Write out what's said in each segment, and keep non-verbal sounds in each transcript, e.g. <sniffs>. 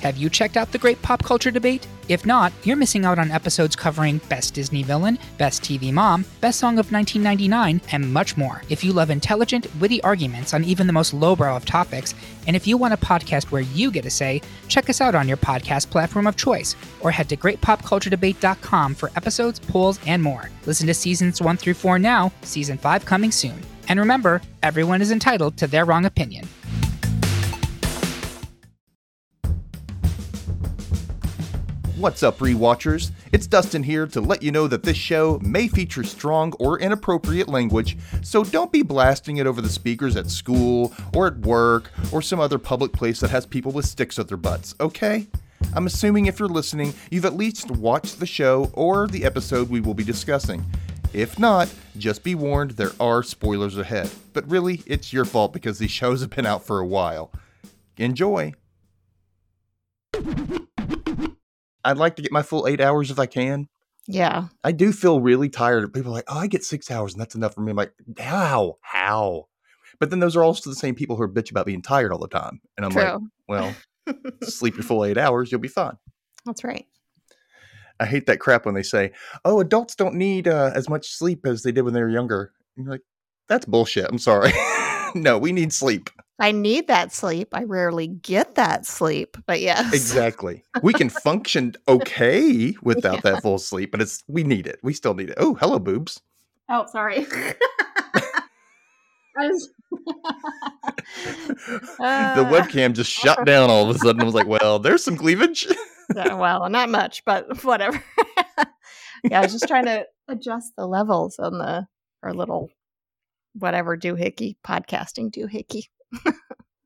Have you checked out the Great Pop Culture Debate? If not, you're missing out on episodes covering Best Disney Villain, Best TV Mom, Best Song of 1999, and much more. If you love intelligent, witty arguments on even the most lowbrow of topics, and if you want a podcast where you get a say, check us out on your podcast platform of choice, or head to greatpopculturedebate.com for episodes, polls, and more. Listen to seasons 1 through 4 now, season 5 coming soon. And remember, everyone is entitled to their wrong opinion. What's up, rewatchers? It's Dustin here to let you know that this show may feature strong or inappropriate language, so don't be blasting it over the speakers at school or at work or some other public place that has people with sticks at their butts, okay? I'm assuming if you're listening, you've at least watched the show or the episode we will be discussing. If not, just be warned there are spoilers ahead. But really, it's your fault because these <laughs> shows have been out for a while. Enjoy! I'd like to get my full eight hours if I can. Yeah. I do feel really tired. People are like, oh, I get six hours and that's enough for me. I'm like, how? How? But then those are also the same people who are bitch about being tired all the time. And I'm True. like, well, <laughs> sleep your full eight hours, you'll be fine. That's right. I hate that crap when they say, oh, adults don't need uh, as much sleep as they did when they were younger. And you're like, that's bullshit. I'm sorry. <laughs> <laughs> no, we need sleep. I need that sleep. I rarely get that sleep, but yes. Exactly. We can <laughs> function okay without Yeah. that full sleep, but it's we need it. We still need it. Oh, hello, boobs. Oh, sorry. <laughs> I was- the Uh, webcam just shut down all of a sudden. I was like, well, there's some cleavage. yeah, well, not much, but whatever. yeah, I was just trying to adjust the levels on the our little whatever doohickey podcasting doohickey.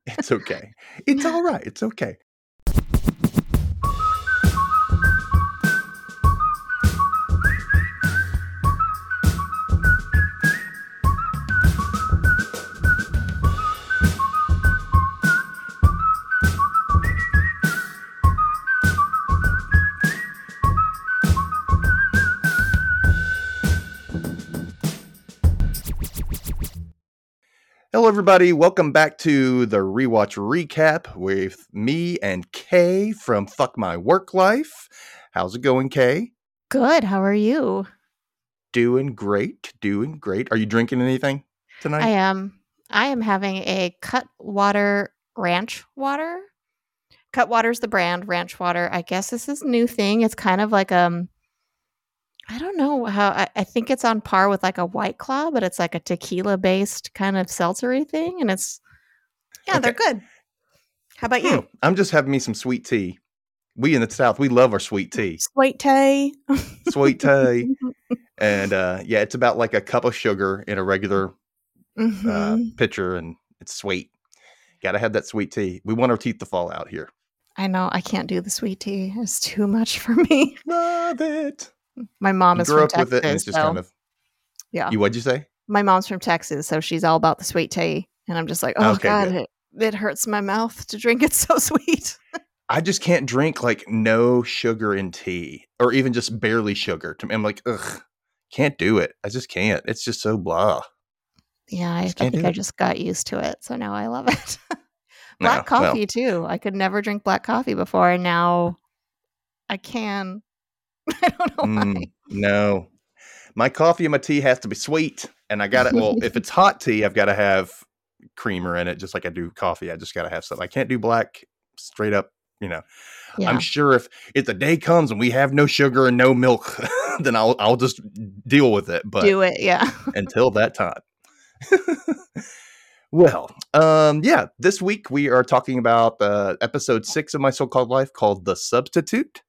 It's okay. It's all right. It's okay. Hello, everybody. Welcome back to the rewatch recap with me and Kay from Fuck My Work Life. How's it going, Kay? Good. How are you? Doing great. Doing great. Are you drinking anything tonight? I am. I am having a Cutwater Ranch Water. Cutwater's the brand. Ranch Water. I guess this is a new thing. It's kind of like um. I don't know how. I, I think it's on par with like a White Claw, but it's like a tequila based kind of seltzery thing, and it's yeah, they're good. How about Hmm, you? I'm just having me some sweet tea. We in the South, we love our sweet tea. Sweet tea. Sweet tea. <laughs> and uh, yeah, it's about like a cup of sugar in a regular uh, Mhm. pitcher, and it's sweet. Got to have that sweet tea. We want our teeth to fall out here. I know I can't do the sweet tea. It's too much for me. Love it. My mom You is grew from up Texas. with it, and it's just so- kind of. Yeah. You what'd you say? my mom's from Texas, so she's all about the sweet tea. And I'm just like, oh Okay, God, it, it hurts my mouth to drink it so <laughs> sweet. I just can't drink like no sugar in tea, or even just barely sugar. To me, I'm like, ugh, can't do it. I just can't. It's just so blah. Yeah, I, I think I it. just got used to it. So now I love it. <laughs> No, black well, coffee too. I could never drink black coffee before, and now I can. <laughs> I don't know why. Mm, no, my coffee and my tea has to be sweet, and I got it. Well, if it's <laughs> hot tea, I've got to have creamer in it, just like I do coffee. I just got to have something. I can't do black straight up. You know, Yeah. I'm sure if if the day comes and we have no sugar and no milk, <laughs> then I'll I'll just deal with it. But Do it. Yeah. until that time. well, um, yeah, this week we are talking about uh, episode six of my so-called life called "The Substitute."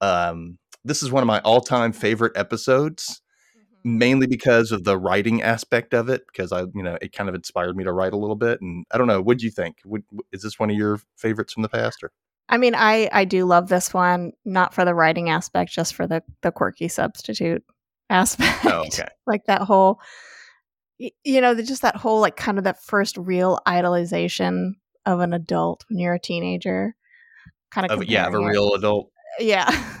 Um, this is one of my all-time favorite episodes, mm-hmm. mainly because of the writing aspect of it. Because I, you know, it kind of inspired me to write a little bit. And I don't know, what'd you think? Would, is this one of your favorites from the past? Or I mean, I I do love this one, not for the writing aspect, just for the the quirky substitute oh, aspect. oh, okay, <laughs> like that whole you know the- just that whole like kind of that first real idolization of an adult when you're a teenager kind of of, yeah, of a real adult. yeah <laughs>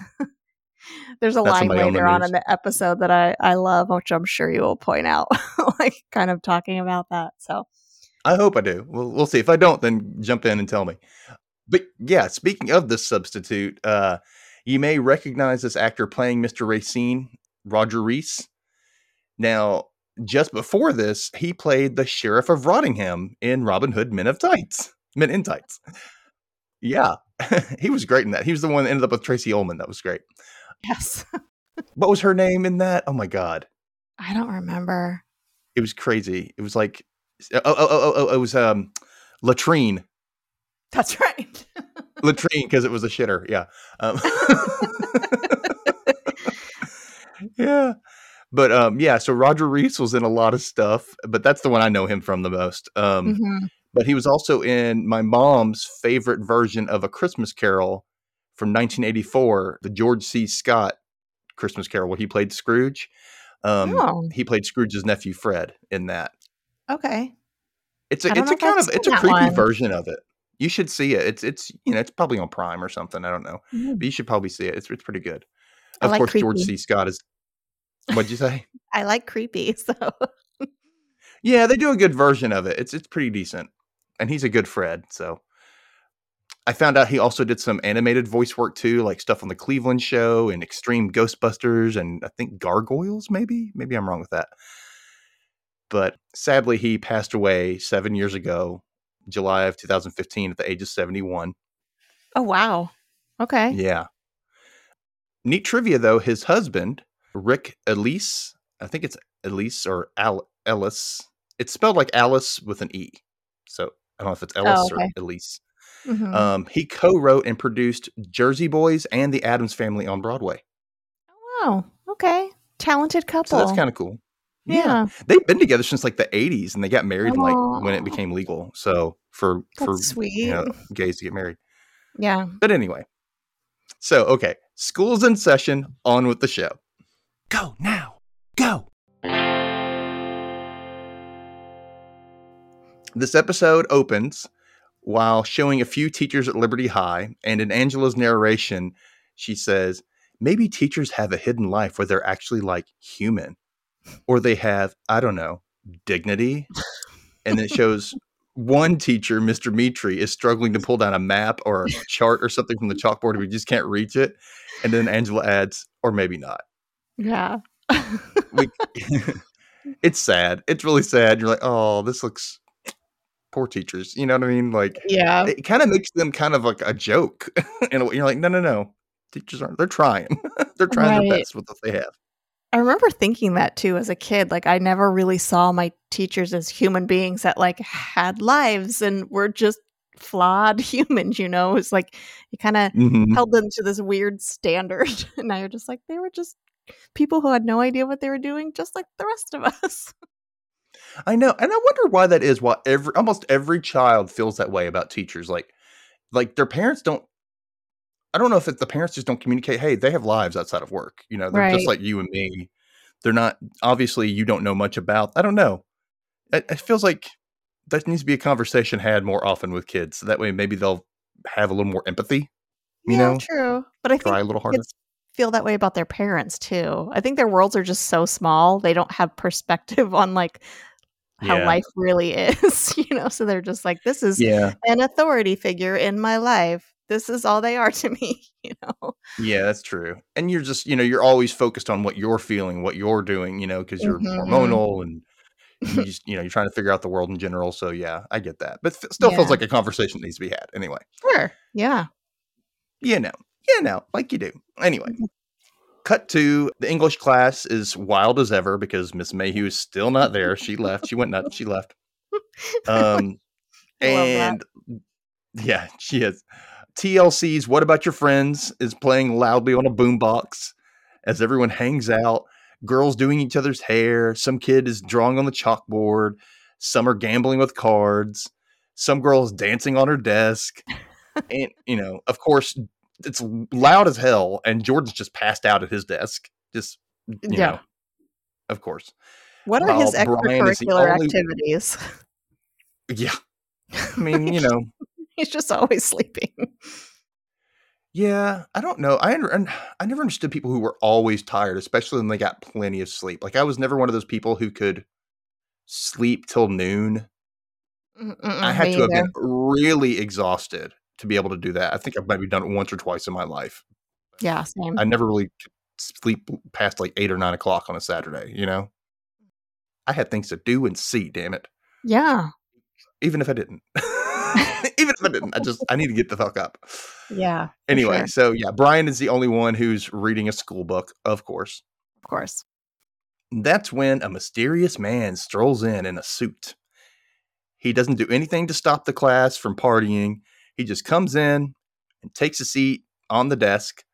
<laughs> there's a That's line on my own later on in the episode that i i love which i'm sure you will point out <laughs> like kind of talking about that so I hope I do. We'll we'll see. If I don't, then jump in and tell me. But yeah, speaking of this substitute, uh, you may recognize this actor playing Mr. Racine, Roger Rees. Now, just before this, he played the Sheriff of Rottingham in Robin Hood Men of Tights. Men in Tights. Yeah. <laughs> he was great in that. He was the one that ended up with Tracey Ullman. That was great. <laughs> Yes. what was her name in that? Oh my god. I don't remember. It was crazy. It was like oh oh oh oh, it was um latrine. That's right. <laughs> latrine because it was a shitter. Yeah. Um, <laughs> yeah. But um yeah, so Roger Rees was in a lot of stuff, but that's the one I know him from the most. Um hmm but he was also in my mom's favorite version of a Christmas Carol from 1984, the George C. Scott Christmas Carol, where he played Scrooge. Um, Oh. He played Scrooge's nephew Fred in that. Okay. It's a it's a kind of it's a creepy one. version of it. You should see it. It's it's you know it's probably on Prime or something. I don't know, but you should probably see it. It's it's pretty good. I Of like course, George. C. Scott is. What'd you say? <laughs> I like creepy, <laughs> so Yeah, they do a good version of it. It's it's pretty decent, and he's a good Fred. So I found out he also did some animated voice work too, like stuff on the Cleveland Show and Extreme Ghostbusters, and I think Gargoyles. Maybe maybe I'm wrong with that. But sadly, he passed away seven years ago, July of 2015, at the age of 71. Oh wow. Okay. Yeah. Neat trivia though, his husband, Rick Elice, I think it's Elise or Al- Ellis. It's spelled like Alice with an E. So I don't know if it's Ellis Oh, okay. or Elise. Mhm. Um, he co-wrote and produced Jersey Boys and The Addams Family on Broadway. Oh, wow. Okay. Talented couple. So that's kind of cool. yeah. They've been together since like the 80s and they got married like when it became legal. So for for sweet. you know, gays to get married. Yeah. But anyway. So, okay. School's in session. On with the show. Go now. Go. This episode opens while showing a few teachers at Liberty High, and in Angela's narration, she says, Maybe teachers have a hidden life where they're actually like human, or they have, I don't know, dignity. And it shows one teacher, Mr. Mitri, is struggling to pull down a map or a chart or something from the chalkboard. We just can't reach it. And then Angela adds, or maybe not. Yeah. We, <laughs> it's sad. It's really sad. You're like, oh, this looks poor teachers. You know what I mean? Like, yeah. it kind of makes them kind of like a joke. <laughs> and you're like, no, no, no. Teachers aren't. They're trying. <laughs> they're trying their best with what they have. I remember thinking that too as a kid. Like I never really saw my teachers as human beings that like had lives and were just flawed <laughs> humans, you know? It's like you kind of Mhm. held them to this weird standard. And now you're just like they were just people who had no idea what they were doing, just like the rest of us. I know, and I wonder why that is. Why every almost every child feels that way about teachers. Like, like their parents don't. I don't know if the parents just don't communicate. Hey, they have lives outside of work. You know, they're Right. just like you and me. They're not obviously you don't know much about. I don't know. It, it feels like that needs to be a conversation had more often with kids. So that way, maybe they'll have a little more empathy. You yeah, know, true. But I think try a little harder. feel that way about their parents too. I think their worlds are just so small. They don't have perspective <laughs> on like how Yeah. life really is, <laughs> you know. So they're just like, this is Yeah, an authority figure in my life. This is all they are <laughs> to me, <laughs> you know. yeah, that's true. And you're just, you know, you're always focused on what you're feeling, what you're doing, you know, because you're Mhm. hormonal and you just, you know, you're trying to figure out the world in general. So yeah, I get that, but f- still feels like a conversation needs to be had anyway. Sure. Yeah. You know, you know, like you do. Anyway, cut to the English class is wild as ever because Miss Mayhew is still not there. She left. She went nuts. She left. <laughs> Um, I love that. and yeah, she is. TLC's "What About Your Friends" is playing loudly on a boombox as everyone hangs out. Girls doing each other's hair. Some kid is drawing on the chalkboard. Some are gambling with cards. Some girl is dancing on her desk. and you know, of course, it's loud as hell. And Jordan's just passed out at his desk. Just you Yeah. know, of course. What are his While Brian is the extracurricular only- activities? Yeah. <laughs> I mean, you know, He's just always sleeping. Yeah, I don't know. I under, I never understood people who were always tired, especially when they got plenty of sleep. Like I was never one of those people who could sleep till noon. Mm, mm-mm, I had to have been really exhausted to be able to do that. I think I've maybe done it once or twice in my life. Yeah, same. I never really sleep past like eight or nine o'clock on a Saturday. You know, I had things to do and see. Damn it! yeah. Even if I didn't, <laughs> even if I didn't, I just I need to get the fuck up. Yeah. Anyway, sure. so yeah, Brian is the only one who's reading a school book, of course. Of course. That's when a mysterious man strolls in in a suit. He doesn't do anything to stop the class from partying. He just comes in and takes a seat on the desk.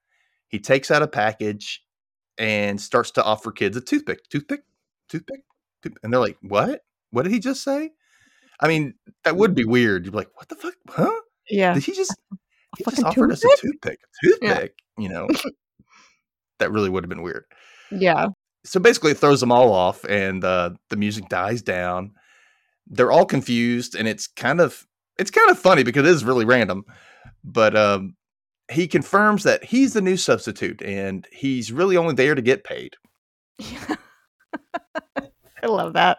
He takes out a package and starts to offer kids a toothpick. Toothpick? Toothpick? Tooth-" And they're like, What? What did he just say? I mean, that would be weird. You'd be like, What the fuck? Huh? Yeah. Did he just, <laughs> he just fucking offered us a toothpick? A Yeah. toothpick? You know, <laughs> that really would have been weird Yeah. so basically it throws them all off and uh, the music dies down they're all confused and it's kind of it's kind of funny because it is really random but um, he confirms that he's the new substitute and he's really only there to get paid <laughs> I love that.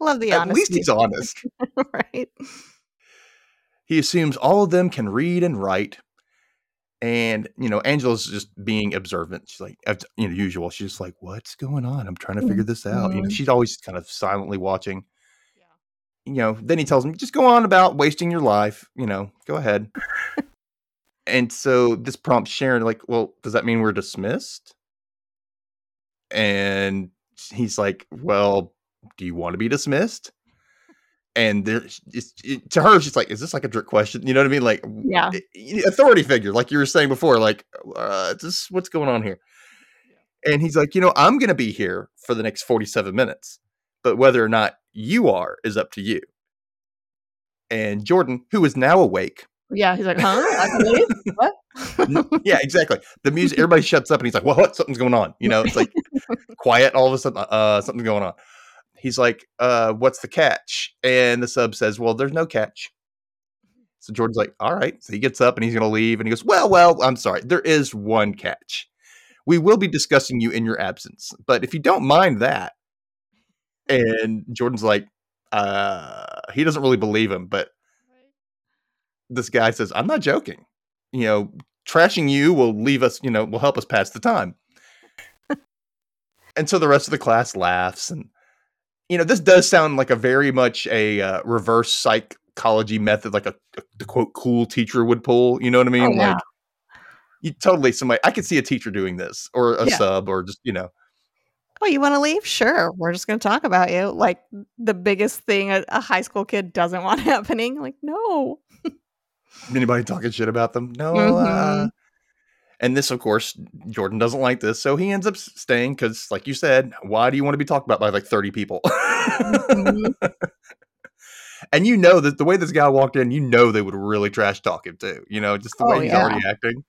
Love the at honesty. least he's honest <laughs> right. he assumes all of them can read and write and you know angela's just being observant she's like you know usual she's just like what's going on i'm trying to figure this out you know Mhm. she's always kind of silently watching you know then he tells him just go on about wasting your life you know go ahead. <laughs> And so this prompts sharon like well does that mean we're dismissed? And he's like well do you want to be dismissed? And there it's, it, to her she's like is this like a trick question? You know what i mean? Like Yeah. i- i- authority figure like you were saying before like uh this what's going on here. And he's like you know i'm gonna be here for the next 47 minutes but whether or not you are is up to you. And jordan who is now awake. Yeah. He's like, huh? I can leave? What? yeah exactly. The music everybody shuts up and he's like well what? Something's going on you know? It's like <laughs> quiet all of a sudden uh something's going on. He's like uh what's the catch? And the sub says well there's no catch. So jordan's like all right. So he gets up and he's gonna leave and he goes well well i'm sorry. There is one catch. We will be discussing you in your absence but if you don't mind that and jordan's like uh he doesn't really believe him but this guy says i'm not joking you know trashing you will leave us you know will help us pass the time and so the rest of the class laughs and you know this does sound like a very much a uh, reverse psychology method like a, a the quote cool teacher would pull you know what i mean Oh, yeah. like you totally somebody i could see a teacher doing this or a Yeah. sub or just you know Oh, you want to leave? Sure. We're just going to talk about you. Like the biggest thing a, a high school kid doesn't <laughs> want happening. Like, no. anybody talking shit about them no Mhm. uh, and this of course jordan doesn't like this so he ends up staying because like you said why do you want to be talked about by like 30 people Mhm. <laughs> and you know that the way this guy walked in you know they would really trash talk him too you know just the Oh, way he's yeah. already acting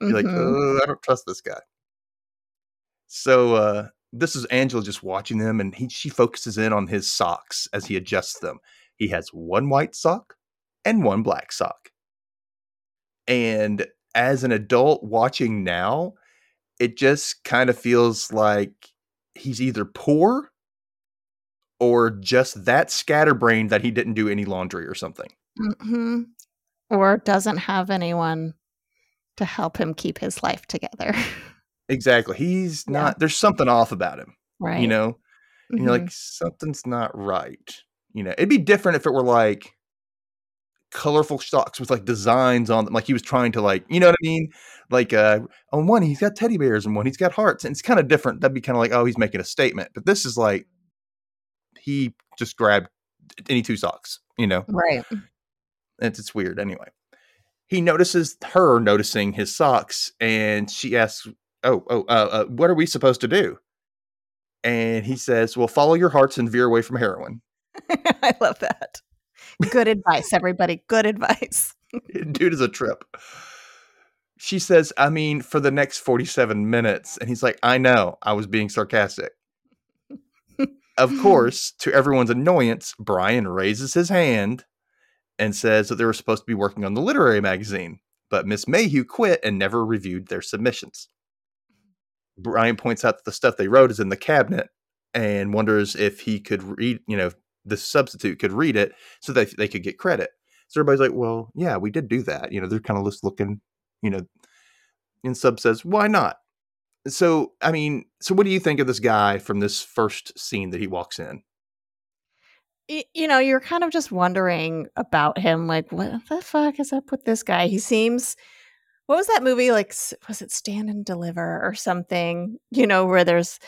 you're like oh i don't trust this guy so uh this is angela just watching them and he she focuses in on his socks as he adjusts them he has one white sock and one black sock and as an adult watching now it just kind of feels like he's either poor or just that scatterbrained that he didn't do any laundry or something Mhm. Or doesn't have anyone to help him keep his life together. <laughs> exactly he's Yeah. not there's something off about him right. you know and you're Mhm. like something's not right you know it'd be different if it were like colorful socks with like designs on them like he was trying to like you know what i mean like uh on one he's got teddy bears and one he's got hearts and it's kind of different that'd be kind of like oh he's making a statement but this is like he just grabbed any two socks you know right. it's, it's weird anyway he notices her noticing his socks and she asks oh oh uh, uh, what are we supposed to do? And he says well follow your hearts and veer away from heroin. <laughs> I love that. Good advice, everybody. Good advice. <laughs> dude is a trip. She says i mean for the next 47 minutes. And he's like i know. I was being sarcastic. Of course <laughs> to everyone's annoyance brian raises his hand and says that they were supposed to be working on the literary magazine but miss mayhew quit and never reviewed their submissions brian points out that the stuff they wrote is in the cabinet and wonders if he could read you know the substitute could read it so that they could get credit So everybody's like, well, yeah, we did do that. You know, they're kind of just looking, you know, and Sub says, why not? So, I mean, so what do you think of this guy from this first scene that he walks in? you know, you're kind of just wondering about him. Like, what the fuck is up with this guy? He seems. What was that movie? Like, was it Stand and Deliver or something? You know, where there's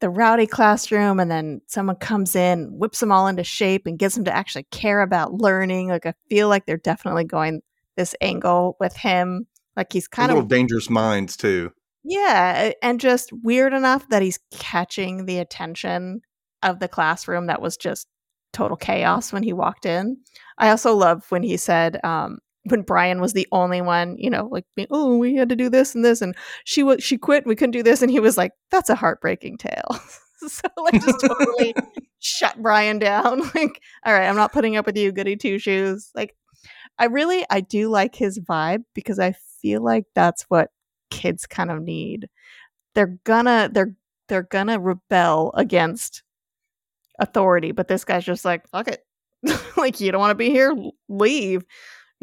the rowdy classroom and then someone comes in, whips them all into shape and gets them to actually care about learning. Like, I feel like they're definitely going this angle with him. Like, he's kind of dangerous minds, too. Yeah, and just weird enough that he's catching the attention of the classroom that was just total chaos when he walked in. I also love when he said, um, when Brian was the only one, you know, like, oh, we had to do this and this, and she was she quit. We couldn't do this, and he was like, "That's a heartbreaking tale." <laughs> so like, just totally <laughs> shut Brian down. <laughs> Like, all right, I'm not putting up with you, goody two shoes. Like, I really, I do like his vibe because I feel like that's what kids kind of need. They're gonna, they're they're gonna rebel against authority, but this guy's just like, fuck it. like, you don't want to be here? Leave.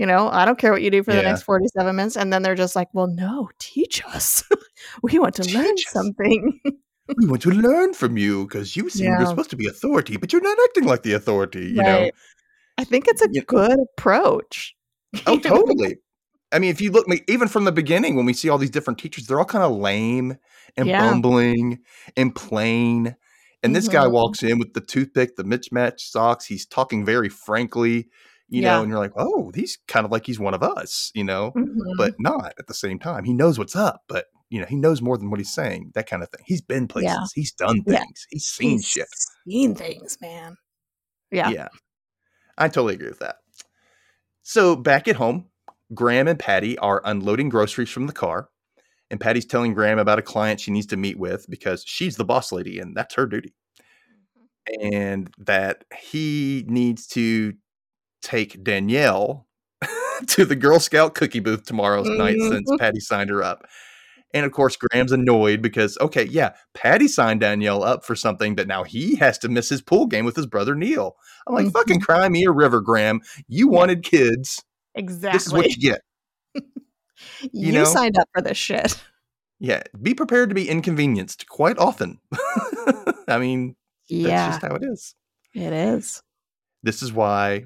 You know, I don't care what you do for yeah. the next 47 minutes. And then they're just like, well, no, teach us. <laughs> we want to teach learn us. something. we want to learn from you because you seem yeah. you're supposed to be authority, but you're not acting like the authority, you right. know? I think it's a you good know? approach. Oh, <laughs> totally. I mean, if you look, even from the beginning, when we see all these different teachers, they're all kind of lame and yeah. bumbling and plain. And this mm-hmm. guy walks in with the toothpick, the mismatched socks. He's talking very frankly, you yeah. know, and you're like, oh, he's kind of like he's one of us, you know, mm-hmm. but not at the same time. He knows what's up, but you know, he knows more than what he's saying. That kind of thing. He's been places. Yeah. He's done things. Yeah. He's seen he's shit. Seen things, man. Yeah. Yeah. I totally agree with that. So back at home, Graham and Patty are unloading groceries from the car and Patty's telling Graham about a client she needs to meet with because she's the boss lady and that's her duty. Mm-hmm. And that he needs to take Danielle <laughs> to the Girl Scout cookie booth tomorrow mm-hmm. night since. Patty signed her up. And of course, Graham's annoyed because, okay, yeah, Patty signed Danielle up for something, but now he has to miss his pool game with his brother Neil. I'm like, mm-hmm. fucking cry me a river, Graham. You wanted kids. Exactly. This is what you get. <laughs> you, you know? signed up for this shit. Yeah, be prepared to be inconvenienced quite often. <laughs> I mean, yeah. that's just how it is. It is. This is why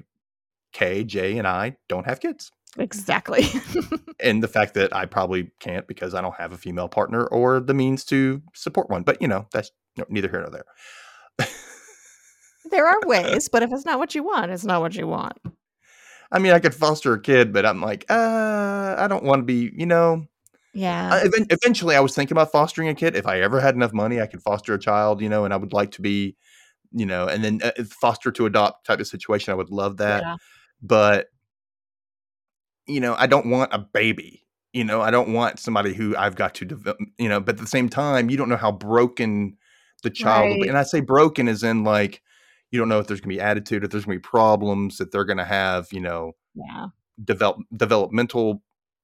Kay, Jay, and I don't have kids. Exactly. <laughs> and the fact that I probably can't because I don't have a female partner or the means to support one. But, you know, that's neither here nor there. there are <laughs> ways, but if it's not what you want, it's not what you want. I mean, I could foster a kid, but I'm like, uh, I don't want to be, you know. Yeah. Uh, eventually, I was thinking about fostering a kid. If I ever had enough money, I could foster a child, you know, and I would like to be, you know, and then uh, foster to adopt type of situation. I would love that. Yeah. But, you know, I don't want a baby. You know, I don't want somebody who I've got to develop, you know, but at the same time, you don't know how broken the child right. will be. And I say broken is in like, you don't know if there's going to be attitude, if there's going to be problems, that they're going to have, you know, yeah. develop developmental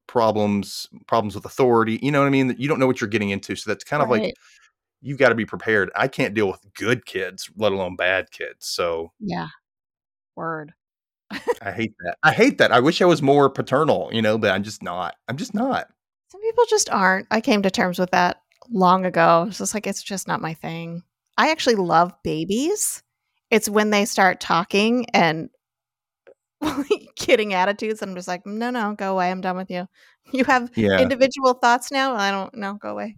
problems, problems with authority. You know what I mean? You don't know what you're getting into. So that's kind right. of like you've got to be prepared. I can't deal with good kids, let alone bad kids. So yeah, word. I hate that. I hate that. I wish I was more paternal, you know, but I'm just not. I'm just not. Some people just aren't. I came to terms with that long ago. It's just like it's just not my thing. I actually love babies it's when they start talking and <laughs> kidding attitudes. I'm just like, no, no, go away. I'm done with you. <laughs> You have yeah. individual thoughts now. I don't know. Go away.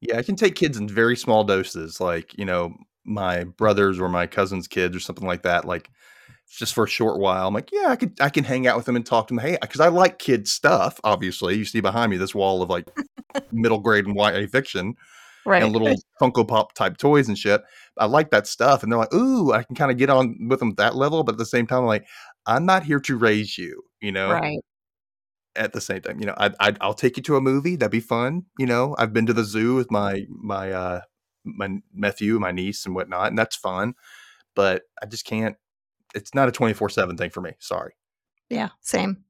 yeah, I can take kids in very small doses, like you know, my brothers or my cousins' kids or something like that. Like just for a short while. I'm like, yeah, I could I can hang out with them and talk to them. Hey, because I like kid stuff. Obviously, you see behind me this wall of like <laughs> middle grade and YA fiction right. and little <laughs> Funko Pop type toys and shit. I like that stuff. And they're like, ooh, I can kind of get on with them at that level. But at the same time, I'm like, I'm not here to raise you, you know? Right. At the same time, you know, I, I I'll take you to a movie. That'd be fun. You know, I've been to the zoo with my my uh my nephew, my niece, and whatnot, and that's fun. But I just can't. It's not a twenty four seven thing for me. Sorry. Yeah, same.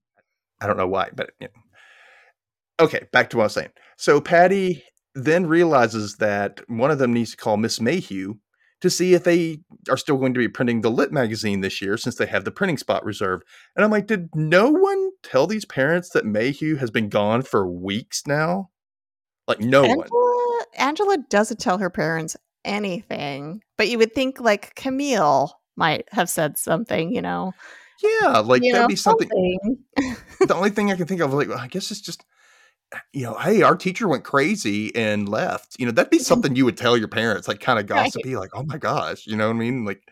I don't know why, but you know. okay. Back to what I was saying. So Patty then realizes that one of them needs to call Miss Mayhew to see if they are still going to be printing the Lit magazine this year since they have the printing spot reserved. And I'm like, did no one tell these parents that Mayhew has been gone for weeks now? Like, no Angela, one. Angela doesn't tell her parents anything, but you would think like Camille might have said something, you know. Yeah, like you that'd know, be something. something. the only thing I can think of, like, I guess it's just, uh, you know, hey, our teacher went crazy and left. You know, that'd be mm-hmm. something you would tell your parents, like kind of Right. gossipy, like, oh my gosh, you know what I mean? Like,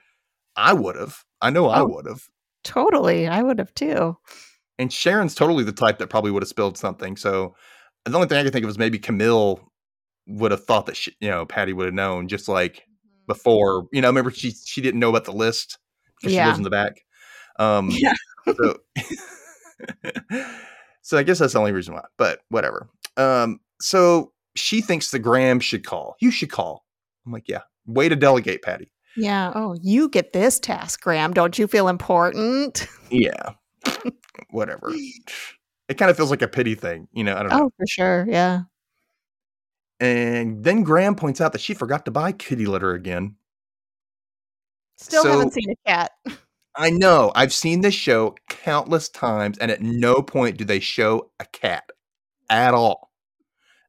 I would have. I know I Oh. would have. Totally. I would have too. And Sharon's totally the type that probably would have spilled something. So the only thing I can think of is maybe Camille would have thought that, she, you know, Patty would have known just like before, you know, remember she, she didn't know about the list because she Yeah. lives in the back. Um, Yeah. so, <laughs> so I guess that's the only reason why, but whatever. Um, so she thinks the Graham should call. You should call. I'm like, yeah, way to delegate, Patty. Yeah. Oh, you get this task, Graham. Don't you feel important? Yeah, whatever. <laughs> It kind of feels like a pity thing, you know. I don't know. Oh, for sure. Yeah. And then Graham points out that she forgot to buy kitty litter again. Still So- haven't seen a cat. I know. I've seen this show countless times, and at no point do they show a cat at all.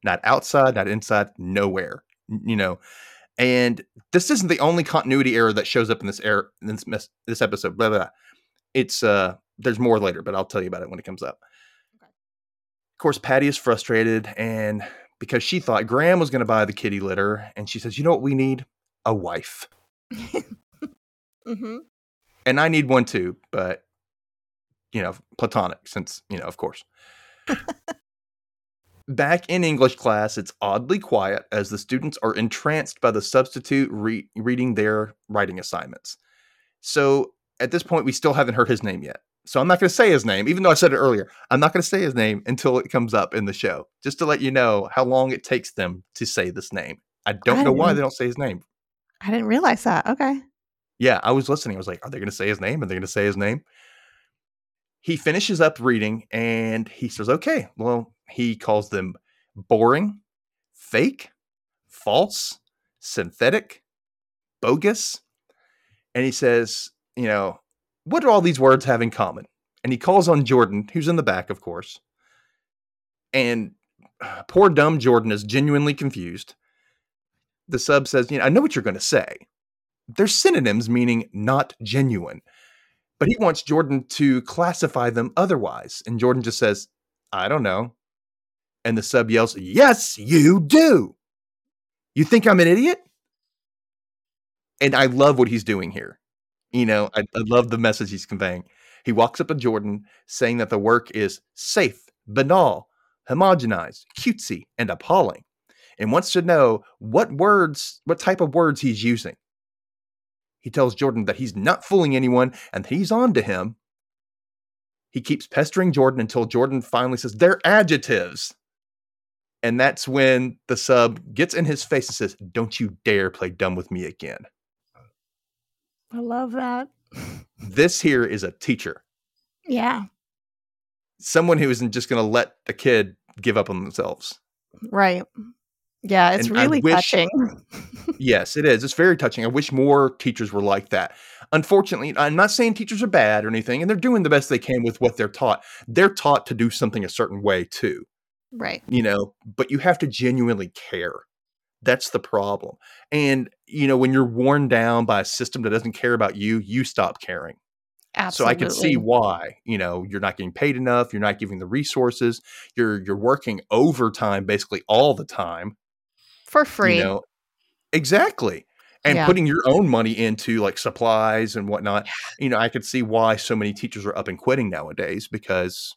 Not outside, not inside, nowhere. You know, and this isn't the only continuity error that shows up in this error in this, mes- this episode. Blah, blah, blah. It's uh, there's more later, but I'll tell you about it when it comes up. Of course, Patty is frustrated, and because she thought Graham was going to buy the kitty litter, and she says, "You know what we need? A wife." <laughs> hmm and I need one too, but you know, platonic, since you know, of course. <laughs> Back in English class, it's oddly quiet as the students are entranced by the substitute re- reading their writing assignments. So at this point, we still haven't heard his name yet. So I'm not going to say his name, even though I said it earlier. I'm not going to say his name until it comes up in the show, just to let you know how long it takes them to say this name. I don't I know why they don't say his name. I didn't realize that. Okay. Yeah, I was listening. I was like, are they going to say his name? Are they going to say his name? He finishes up reading and he says, okay, well, he calls them boring, fake, false, synthetic, bogus. And he says, you know, what do all these words have in common? And he calls on Jordan, who's in the back, of course. And uh, poor dumb Jordan is genuinely confused. The sub says, you know, I know what you're going to say they're synonyms meaning not genuine. But he wants Jordan to classify them otherwise. And Jordan just says, I don't know. And the sub yells, Yes, you do. You think I'm an idiot? And I love what he's doing here. You know, I, I love the message he's conveying. He walks up to Jordan saying that the work is safe, banal, homogenized, cutesy, and appalling, and wants to know what words, what type of words he's using. He tells Jordan that he's not fooling anyone and he's on to him. He keeps pestering Jordan until Jordan finally says, They're adjectives. And that's when the sub gets in his face and says, Don't you dare play dumb with me again. I love that. This here is a teacher, Yeah. someone who isn't just going to let a kid give up on themselves. Right. Yeah. It's And really wish- touching. <laughs> Yes, it is. It's very touching. I wish more teachers were like that. Unfortunately, I'm not saying teachers are bad or anything, and they're doing the best they can with what they're taught. They're taught to do something a certain way too, right. you know, but you have to genuinely care. That's the problem. And, you know, when you're worn down by a system that doesn't care about you, you stop caring. Absolutely. So I can see why, you know, you're not getting paid enough, you're not giving the resources, you're you're working overtime basically all the time for free. you know exactly and Yeah. putting your own money into like supplies and whatnot you know i could see why so many teachers are up and quitting nowadays because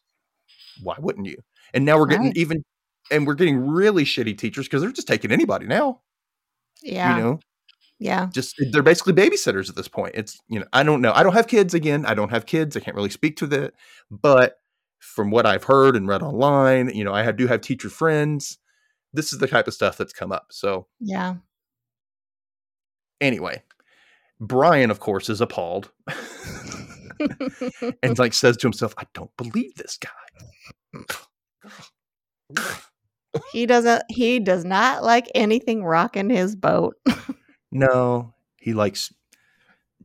why wouldn't you and now we're getting Right. even and we're getting really shitty teachers because they're just taking anybody now. Yeah. you know? Yeah. just they're basically babysitters at this point. It's you know i don't know. I don't have kids again. I don't have kids. I can't really speak to that. But from what i've heard and read online you know i have, do have teacher friends. This is the type of stuff that's come up. So Yeah. Anyway, Brian, of course, is appalled <laughs> and like says to himself, I don't believe this guy. <laughs> he doesn't he does not like anything rocking his boat. <laughs> No, He likes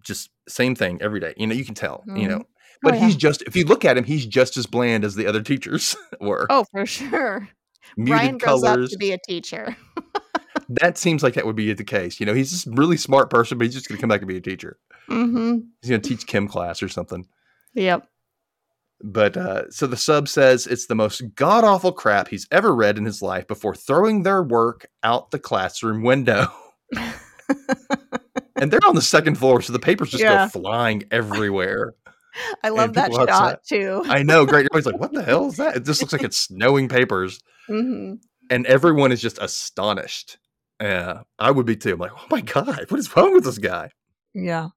just same thing every day. You know, you can tell. You know, but Oh, he's just if you look at him, he's just as bland as the other teachers <laughs> were. Oh, for sure. Muted Brian grows up to be a teacher. <laughs> that seems like that would be the case. You know, he's just a really smart person, but he's just going to come back and be a teacher. Mm-hmm. He's going to teach chem class or something. Yep. But uh, so the sub says it's the most god awful crap he's ever read in his life before throwing their work out the classroom window. <laughs> and they're on the second floor, so the papers just Yeah. go flying everywhere. <laughs> I love that shot outside- too. I know, great. Everybody's like, "What the <laughs> hell is that?" It just looks like it's snowing papers, hmm and everyone is just astonished. Yeah, I would be too. I'm like, "Oh my god, what is wrong with this guy?" Yeah.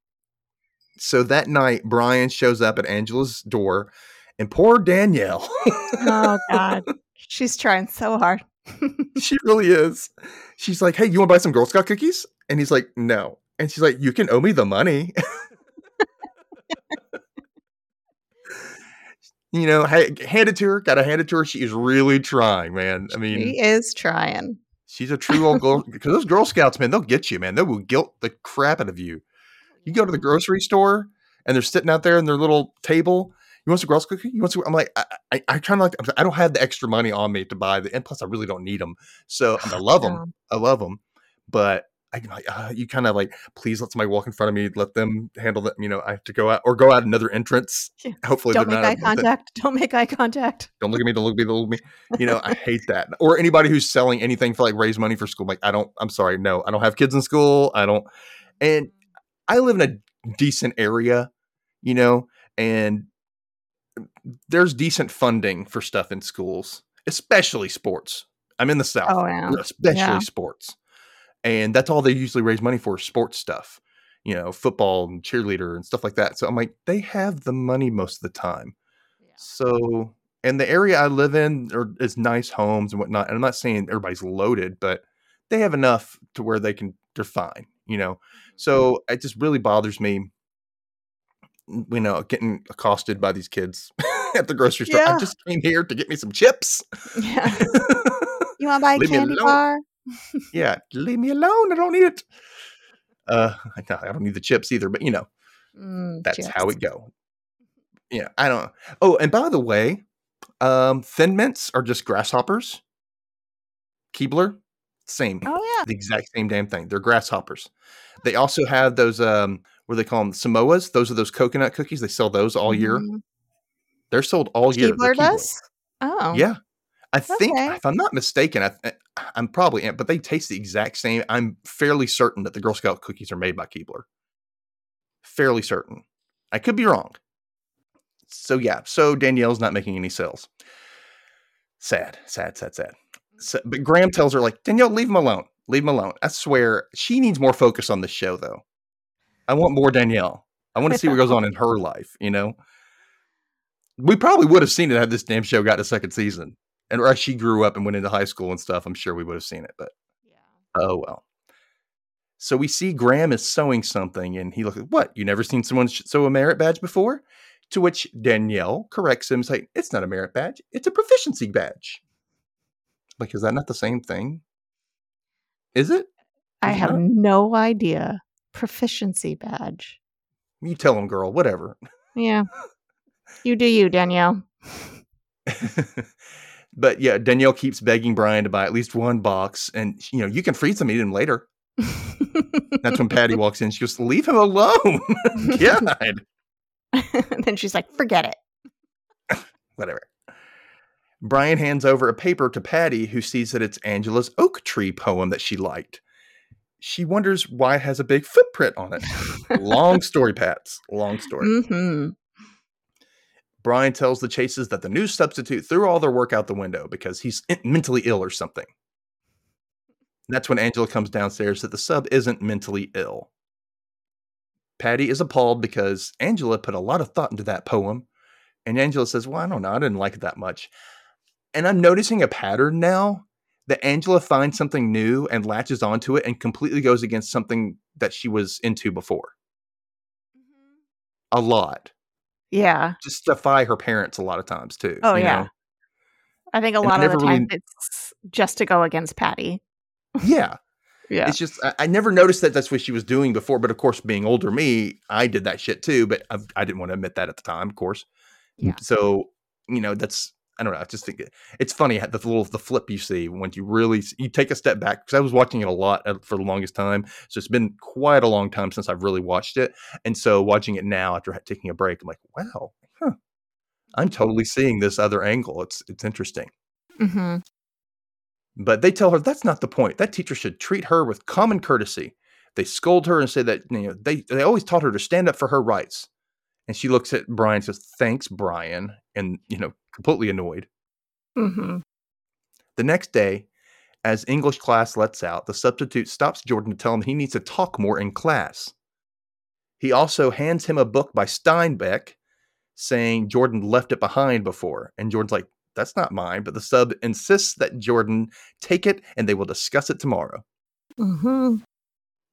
So that night, Brian shows up at Angela's door, and poor Danielle, Oh God. <laughs> She's trying so hard. <laughs> she really is. She's like, "Hey, you want to buy some Girl Scout cookies?" And he's like, "No." And she's like, "You can owe me the money." <laughs> you know, hand it to her. Got to hand it to her. She is really trying, man. I mean, She is trying. she's a true old girl. Because those Girl Scouts, man, they'll get you, man. They will guilt the crap out of you. You go to the grocery store and they're sitting out there in their little table. You want some Girl Scout cookie? You want some? I'm like, I, I, I kind of like. I don't have the extra money on me to buy the, and plus, I really don't need them. So I love them. Yeah. I love them, <laughs> but I like uh, you kind of like, please let somebody walk in front of me. Let them handle that. You know, I have to go out or go out another entrance. Hopefully, Don't they're make not eye contact. Don't make eye contact. Don't look at me. Don't look at me. Don't look at me. You know, I <laughs> hate that. Or anybody who's selling anything for like raise money for school. Like, I don't. I'm sorry. No, I don't have kids in school. I don't. And I live in a decent area, you know, and there's decent funding for stuff in schools, especially sports. I'm in the south, Oh yeah. especially Yeah. sports, and that's all they usually raise money for: sports stuff. You know, football and cheerleader and stuff like that. So I'm like, they have the money most of the time. So, and the area I live in are, is nice homes and whatnot. And I'm not saying everybody's loaded, but they have enough to where they can, they're fine, you know? So it just really bothers me, you know, getting accosted by these kids <laughs> at the grocery store. I just came here to get me some chips. Yeah. <laughs> You want to buy a candy bar? <laughs> yeah, leave me alone. I don't need it. Uh, I don't need the chips either, but you know, Mm, that's how it go. Yeah, I don't. Oh, and by the way, um, thin mints are just grasshoppers. Keebler, same, Oh yeah. the exact same damn thing. They're grasshoppers. They also have those um, what do they call them? Samoas. Those are those coconut cookies. They sell those all year. Mhm. They're sold all year. They're Keebler does. Oh. Yeah. I think, Okay. if I'm not mistaken, I, I'm probably, but they taste the exact same. I'm fairly certain that the Girl Scout cookies are made by Keebler. Fairly certain. I could be wrong. So, yeah. So, Danielle's not making any sales. Sad, sad, sad, sad. So, but Graham tells her, like, Danielle, leave him alone. Leave him alone. I swear, she needs more focus on this show, though. I want more Danielle. I want to see what goes on in her life, you know? We probably would have seen it had this damn show got a second season and or as she grew up and went into high school and stuff, I'm sure we would have seen it, but oh well. So we see Graham is sewing something, and he looks at what? You never seen someone sew a merit badge before? To which Danielle corrects him, saying, "It's not a merit badge; it's a proficiency badge." Like, is that not the same thing? Is it? I it have not? no idea. Proficiency badge. You tell him, girl. Whatever. Yeah. <laughs> You do you, Danielle. <laughs> but yeah, Danielle keeps begging Brian to buy at least one box, and you know you can freeze them, eat them later. That's when Patty <laughs> walks in. She goes, "Leave him alone." God. then she's like, forget it. whatever. Brian hands over a paper to Patty, who sees that it's Angela's oak tree poem that she liked. She wonders why it has a big footprint on it. Long <laughs> story, Pats. Long story. hmm Brian tells the Chases that the new substitute threw all their work out the window because he's mentally ill or something. That's when Angela comes downstairs that the sub isn't mentally ill. Patty is appalled because Angela put a lot of thought into that poem. And Angela says, Well, I don't know. I didn't like it that much. And I'm noticing a pattern now that Angela finds something new and latches onto it and completely goes against something that she was into before. Mm-hmm. A lot. Yeah. Just defy her parents a lot of times, too. Oh, yeah. know? I think a And I lot of the time really- it's just to go against Patty. Yeah. <laughs> Yeah. It's just I, I never noticed that that's what she was doing before. But of course, being older me, I did that shit too. But I, I didn't want to admit that at the time, of course. Yeah. So you know that's I don't know. I just think it, it's funny the little the flip you see when you really you take a step back because I was watching it a lot uh, for the longest time. So it's been quite a long time since I've really watched it, and so watching it now after taking a break, I'm like, wow, huh, I'm totally seeing this other angle. It's it's interesting. hmm But they tell her that's not the point. That teacher should treat her with common courtesy. They scold her and say that you know they they always taught her to stand up for her rights. And she looks at Brian and says, "Thanks, Brian," and you know, completely annoyed. hmm The next day, as English class lets out, the substitute stops Jordan to tell him he needs to talk more in class. He also hands him a book by Steinbeck saying Jordan left it behind before. And Jordan's like, that's not mine. But the sub insists that Jordan take it and they will discuss it tomorrow. hmm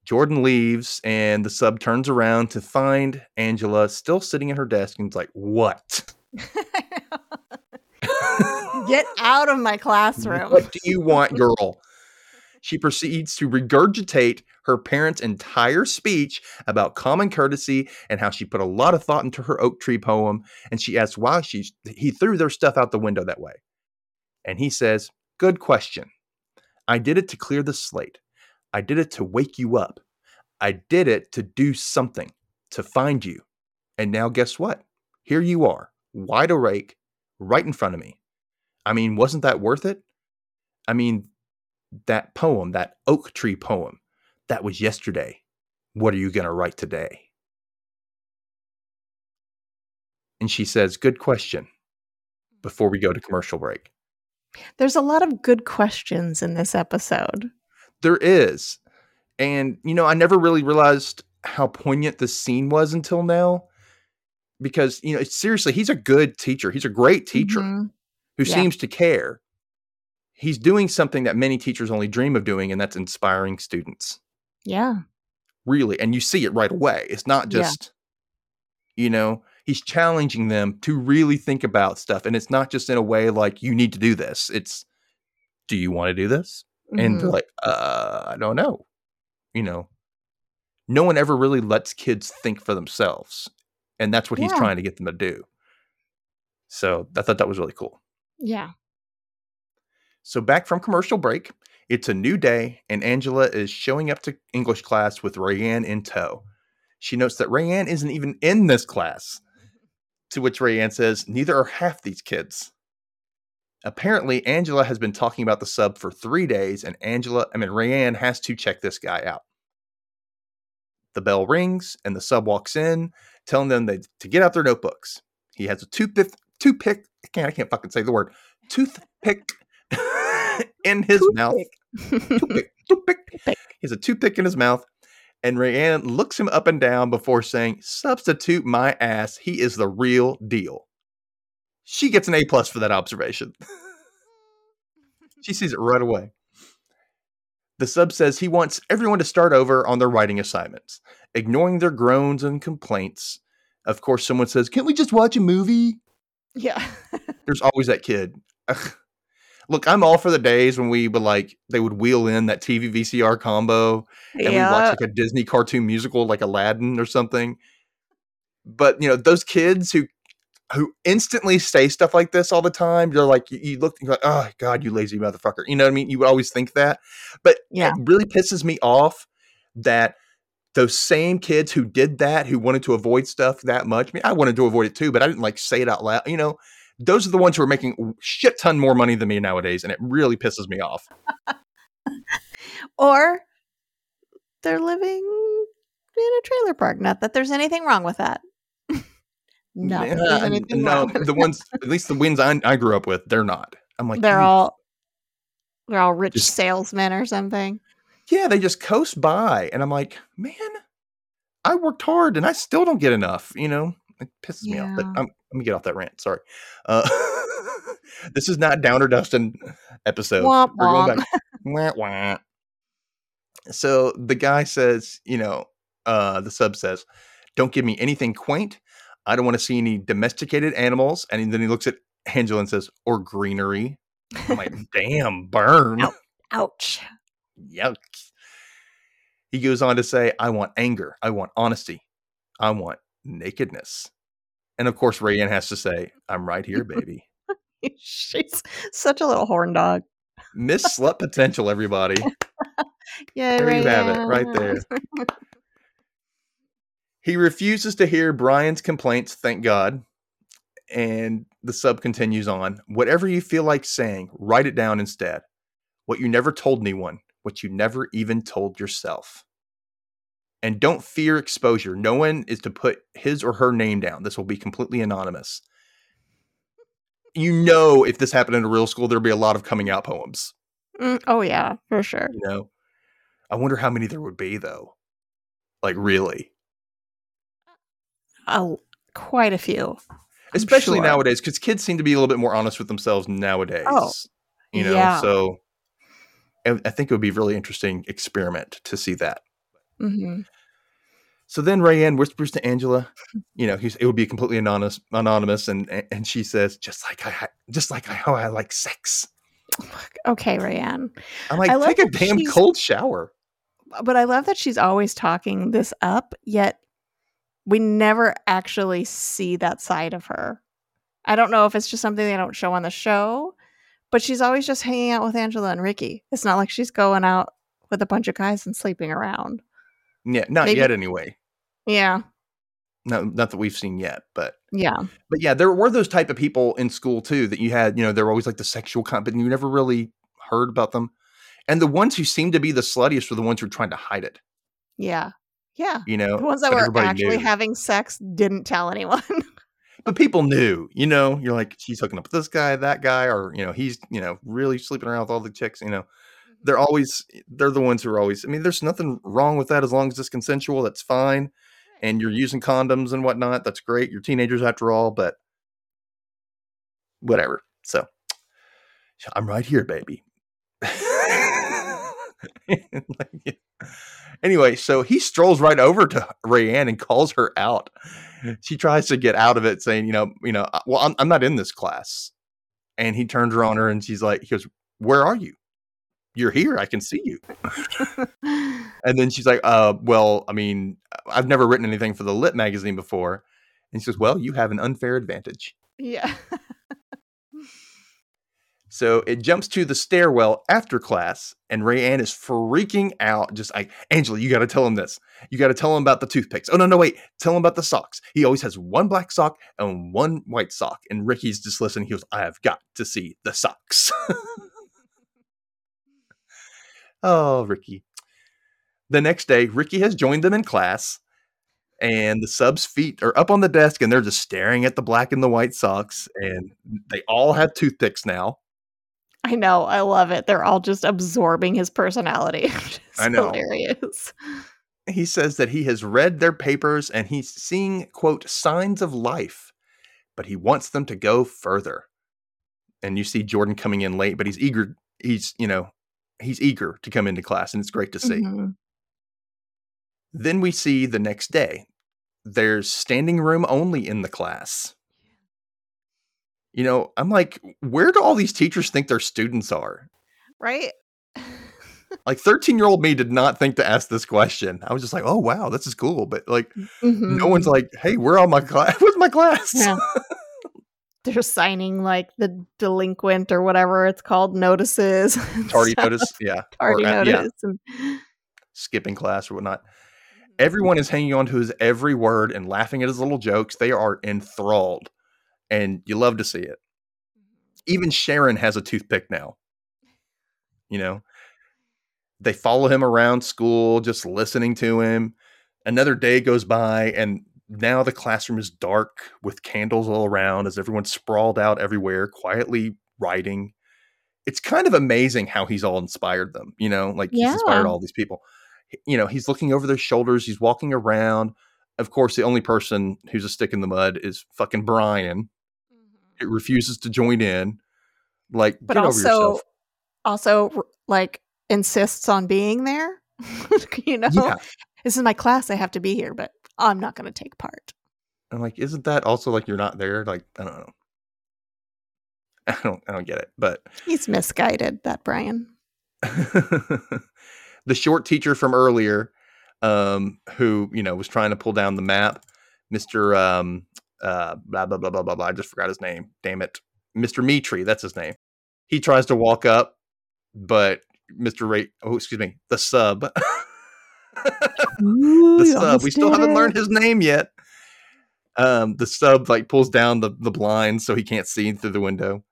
Jordan leaves and the sub turns around to find Angela still sitting at her desk and is like, what? <laughs> Get out of my classroom. What do you want, girl? She proceeds to regurgitate her parents' entire speech about common courtesy and how she put a lot of thought into her oak tree poem. And she asks why she he threw their stuff out the window that way. And he says, Good question. I did it to clear the slate. I did it to wake you up. I did it to do something, to find you. And now guess what? Here you are, wide awake, right in front of me. I mean, wasn't that worth it? I mean, that poem, that oak tree poem, that was yesterday. What are you going to write today? And she says, Good question. Before we go to commercial break, There's a lot of good questions in this episode. there is. And, you know, I never really realized how poignant this scene was until now. Because, you know, seriously, he's a good teacher. He's a great teacher Mhm. Who Yeah. seems to care. He's doing something that many teachers only dream of doing, and that's inspiring students. Yeah. really and you see it right away it's not Yeah. just you know he's challenging them to really think about stuff and it's not just in a way like you need to do this it's do you want to do this and they're Mhm. like uh i don't know you know no one ever really lets kids think for themselves and that's what he's trying to get them to do so i thought that was really cool yeah. So back from commercial break, it's a new day, and Angela is showing up to English class with Rayanne in tow. She notes that Rayanne isn't even in this class. To which Rayanne says, Neither are half these kids. Apparently, Angela has been talking about the sub for three days, and Angela, I mean, Rayanne has to check this guy out. The bell rings, and the sub walks in, telling them they, to get out their notebooks. He has a toothpick, toothpick, I can't, I can't fucking say the word, toothpick <laughs> in his mouth. Toothpick, <laughs> toothpick. Toothpick. He has a toothpick in his mouth, and Rayanne looks him up and down before saying, "Substitute my ass. He is the real deal." She gets an A plus for that observation. <laughs> she sees it right away. The sub says he wants everyone to start over on their writing assignments, ignoring their groans and complaints. Of course, someone says, "Can't we just watch a movie?" Yeah. <laughs> There's always that kid. Ugh. Look, I'm all for the days when we would like they would wheel in that TV VCR combo and we yeah. watch like a Disney cartoon musical like Aladdin or something. But you know, those kids who who instantly say stuff like this all the time, you're like you, you look like, oh God, you lazy motherfucker. You know what I mean? You would always think that. But Yeah. it really pisses me off that those same kids who did that, who wanted to avoid stuff that much. I mean, I wanted to avoid it too, but I didn't like say it out loud. You know, those are the ones who are making shit ton more money than me nowadays, and it really pisses me off. <laughs> or they're living in a trailer park. Not that there's anything wrong with that. <laughs> There's Yeah, no, the ones, at least the ones I, I grew up with, they're not. I'm like, they're hmm. all they're all rich Just- salesmen or something. Yeah, they just coast by, and I'm like, man, I worked hard and I still don't get enough. You know, it pisses me off. But I'm, let me get off that rant. Sorry. Uh, <laughs> this is not Downer Dustin episode. Womp We're going back. <laughs> <laughs> Wah, wah. So the guy says, you know, uh, the sub says, "Don't give me anything quaint. I don't want to see any domesticated animals." And then he looks at Angela and says, "Or greenery." I'm like, "Damn, burn." Ouch. Yuck. He goes on to say, I want anger. I want honesty. I want nakedness. And of course, Rayanne has to say, I'm right here, baby. <laughs> She's such a little horn dog. Miss Slut Potential, everybody. <laughs> Yeah, There you have it, right there. <laughs> He refuses to hear Brian's complaints, thank God. And the sub continues on. Whatever you feel like saying, write it down instead. What you never told anyone, what you never even told yourself. And don't fear exposure. No one is to put his or her name down. This will be completely anonymous. You know, if this happened in a real school, there'd be a lot of coming out poems. Mm, oh yeah, for sure. You know, I wonder how many there would be, though. Like, really? A, quite a few. Especially sure. nowadays because kids seem to be a little bit more honest with themselves nowadays Oh, you know yeah. so I think it would be a really interesting experiment to see that hmm so then Rayanne whispers to Angela you know he's, it would be completely anonymous anonymous and and she says just like I just like I, how I like sex Okay, Rayanne. I'm like I take a damn cold shower But I love that she's always talking this up, yet we never actually see that side of her. I don't know if it's just something they don't show on the show, but she's always just hanging out with Angela and Ricky. It's not like she's going out with a bunch of guys and sleeping around. yeah not Maybe- yet anyway Yeah. no not that we've seen yet but Yeah. but yeah, there were those type of people in school too that you had, you know, they were always like the sexual kind, but you never really heard about them. And the ones who seemed to be the sluttiest were the ones who were trying to hide it, Yeah. Yeah. you know. The ones that were actually knew. having sex didn't tell anyone. <laughs> but people knew, you know, you're like, mm-hmm. she's hooking up with this guy, that guy, or you know, he's, you know, really sleeping around with all the chicks, you know. Mm-hmm. They're always eh, they're the ones who are always I mean, there's nothing wrong with that as long as it's consensual, that's fine. And you're using condoms and whatnot, that's great. You're teenagers after all, but whatever. So I'm right here, baby. <laughs> Like, yeah. Anyway, so he strolls right over to Rayanne and calls her out. She tries to get out of it, saying, "You know, you know, "Uh, well, I'm, I'm not in this class." And he turns her on her, and she's like, "He goes, where are you? You're here. I can see you." <laughs> And then she's like, "Uh, well, I mean, I've never written anything for the Lit magazine before." And she says, "Well, you have an unfair advantage." yeah. <laughs> So it jumps to the stairwell after class, and Rayanne is freaking out, just like, Angela, you got to tell him this. You got to tell him about the toothpicks. Oh, no, no, wait. Tell him about the socks. He always has one black sock and one white sock. And Ricky's just listening. He goes, I have got to see the socks. <laughs> oh, Ricky. The next day, Ricky has joined them in class, and the subs' feet are up on the desk, and they're just staring at the black and the white socks. And they all have toothpicks now. I know. I love it. They're all just absorbing his personality. <laughs> I know. hilarious. he says that he has read their papers and he's seeing quote signs of life but he wants them to go further and you see jordan coming in late but he's eager he's you know he's eager to come into class and it's great to see Mhm. then we see the next day there's standing room only in the class you know i'm like where do all these teachers think their students are Right? like 13 year old me did not think to ask this question i was just like oh wow this is cool but like no Mhm. one's like, "Hey, where are my class? <laughs> Where's my class?" Yeah. They're signing like the delinquent or whatever it's called notices. <laughs> Tardy notice, yeah, Tardy Or, uh, notice. yeah, and- skipping class or whatnot. Everyone is hanging on to his every word and laughing at his little jokes. They are enthralled, and you love to see it. Mm-hmm. Even Sharon has a toothpick now. You know, they follow him around school, just listening to him. Another day goes by, and now the classroom is dark with candles all around as everyone's sprawled out everywhere, quietly writing. It's kind of amazing how he's all inspired them, you know, like he's inspired all these people. You know, he's looking over their shoulders, he's walking around. Of course, the only person who's a stick in the mud is fucking Brian. It refuses to join in. Like, But also, also like insists on being there. <laughs> you know, Yeah. this is my class. I have to be here, but I'm not going to take part. I'm like, isn't that also like you're not there? Like, I don't know. <laughs> I don't I don't get it. But He's misguided, that Brian. <laughs> the short teacher from earlier, um, who you know was trying to pull down the map, Mister um, uh, blah blah blah blah blah blah. I just forgot his name. Damn it, Mister Mitri. That's his name. He tries to walk up, but Mister Ray. Oh, excuse me, the sub. <laughs> Ooh, the sub. We still haven't learned his name yet. Um, the sub like pulls down the the blinds so he can't see through the window.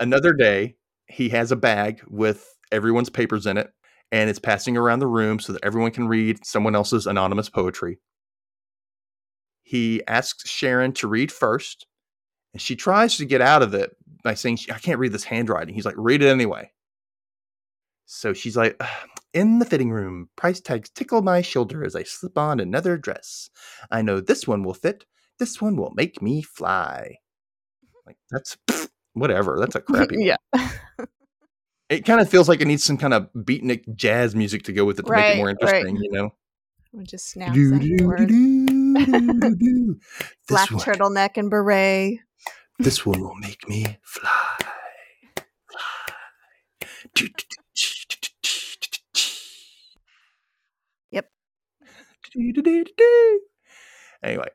Another day, he has a bag with everyone's papers in it, and it's passing around the room so that everyone can read someone else's anonymous poetry. He asks Sharon to read first, and she tries to get out of it by saying, "I can't read this handwriting." He's like, "Read it anyway." So she's like, in the fitting room, price tags tickle my shoulder as I slip on another dress. I know this one will fit. This one will make me fly. Like that's <sniffs> whatever. That's a crappy. <laughs> yeah. It kind of feels like it needs some kind of beatnik jazz music to go with it to make it more right. interesting. You know. Just snap <laughs> Black one, turtleneck and beret. this one will make me fly. Fly. Yep. <laughs> Anyway,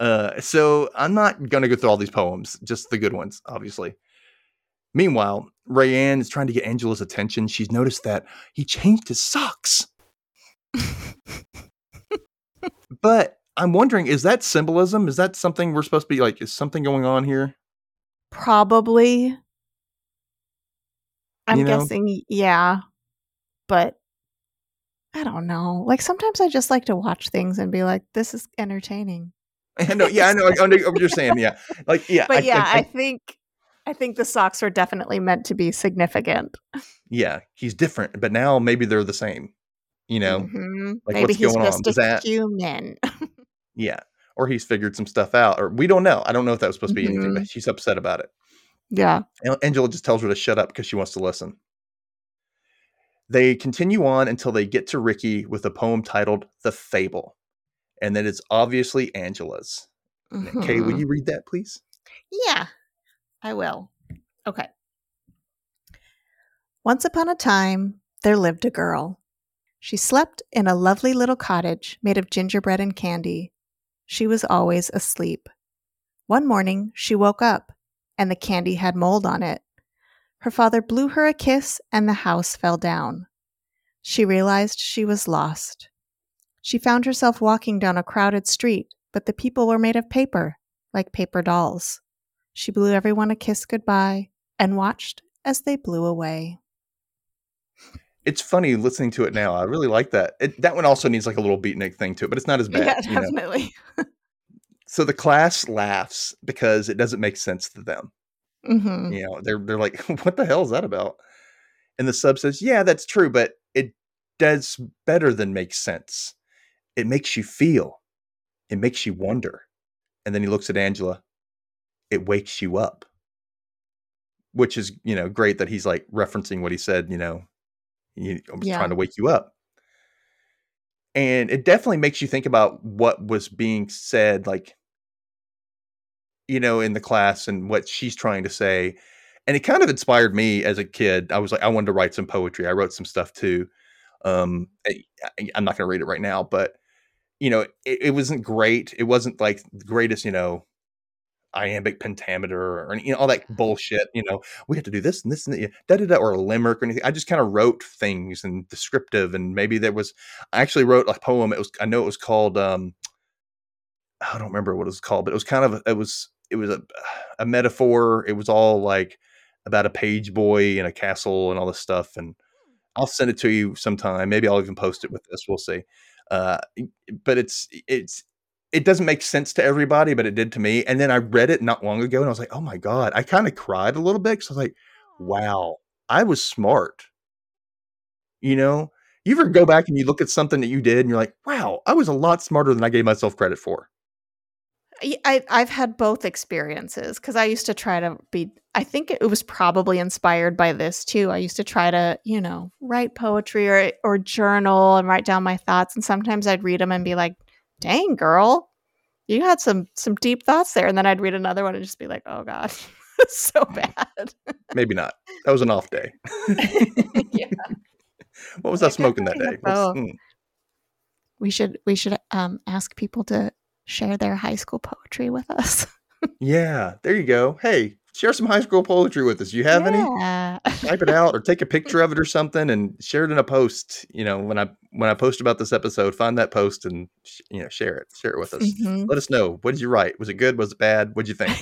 uh, so I'm not going to go through all these poems, just the good ones, obviously. Meanwhile, Rayanne is trying to get Angela's attention. She's noticed that he changed his socks. <laughs> but I'm wondering, is that symbolism? Is that something we're supposed to be like? Is something going on here? Probably. I'm You know? guessing, yeah. But I don't know. Like sometimes I just like to watch things and be like, this is entertaining. <laughs> I know, yeah, I know. I know what you're saying. Yeah, like yeah, But I- yeah, I- I think I think the socks are definitely meant to be significant. yeah, he's different, but now maybe they're the same. You know, Mhm. like, Maybe what's he's going on? just Does a that- human. <laughs> yeah, or he's figured some stuff out, or we don't know. I don't know if that was supposed to be anything, but she's upset about it. yeah. Angela just tells her to shut up because she wants to listen. They continue on until they get to Ricky with a poem titled "The Fable," and then it's obviously Angela's. Kay, will Mhm. you read that, please? Yeah, I will. Okay. Once upon a time, there lived a girl. She slept in a lovely little cottage made of gingerbread and candy. She was always asleep. One morning, she woke up, and the candy had mold on it. Her father blew her a kiss, and the house fell down. She realized she was lost. She found herself walking down a crowded street, but the people were made of paper, like paper dolls. She blew everyone a kiss goodbye and watched as they blew away. It's funny listening to it now. I really like that. It, that one also needs like a little beatnik thing to it, but it's not as bad. you know? definitely. So the class laughs because it doesn't make sense to them. hmm You know, they're they're like, <laughs> "What the hell is that about?" And the sub says, "Yeah, that's true, but it does better than make sense. It makes you feel. It makes you wonder." And then he looks at Angela. It wakes you up. Which is, you know, great that he's like referencing what he said, you know, he I'm Yeah. trying to wake you up. And it definitely makes you think about what was being said like you know, in the class and what she's trying to say. And it kind of inspired me as a kid. I was like, I wanted to write some poetry. I wrote some stuff too. Um, I, am not going to read it right now, but you know, it, it wasn't great. It wasn't like the greatest, you know, iambic pentameter or you know, all that bullshit. You know, we have to do this and this and that, da da da, or a limerick or anything. I just kind of wrote things and descriptive, and maybe there was. I actually wrote a poem. It was. I know it was called. um I don't remember what it was called, but it was kind of. It was. It was a a metaphor. It was all like about a page boy in a castle and all this stuff. And I'll send it to you sometime. Maybe I'll even post it with this. We'll see. Uh, but it's it's it doesn't make sense to everybody, but it did to me. And then I read it not long ago, and I was like, oh my god! I kind of cried a little bit because I was like, wow, I was smart. You know, you ever go back and you look at something that you did, and you're like, wow, I was a lot smarter than I gave myself credit for. I, I've had both experiences because I used to try to be, I think it was probably inspired by this too. I used to try to, you know, write poetry or, or journal and write down my thoughts. And sometimes I'd read them and be like, dang, girl, you had some some deep thoughts there. And then I'd read another one and just be like, oh God, <laughs> so bad. Maybe not. That was an off day. <laughs> yeah. <laughs> What was I smoking that day? mm. We should we should um ask people to share their high school poetry with us. Yeah, there you go. Hey, share some high school poetry with us. You have any? <laughs> Type it out or take a picture of it or something and share it in a post. You know, when I when I post about this episode, find that post and sh- you know share it. Share it with us. Mhm. Let us know. What did you write? Was it good? Was it bad? What'd you think?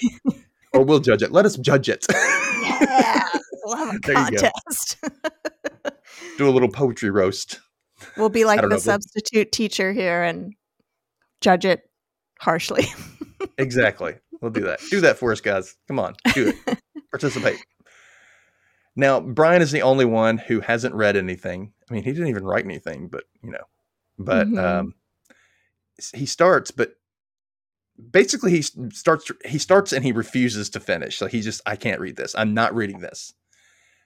or we'll judge it. Let us judge it. Yeah. We'll have a <laughs> There you go. contest. Do a little poetry roast. we'll be like the know, we'll- substitute teacher here and judge it harshly. <laughs> Exactly. We'll do that. Do that for us, guys. Come on, do it. <laughs> Participate. Now, Brian is the only one who hasn't read anything. I mean, he didn't even write anything, but you know, but Mhm. um, he starts, but basically he starts. He starts and he refuses to finish. So he just, I can't read this. I'm not reading this.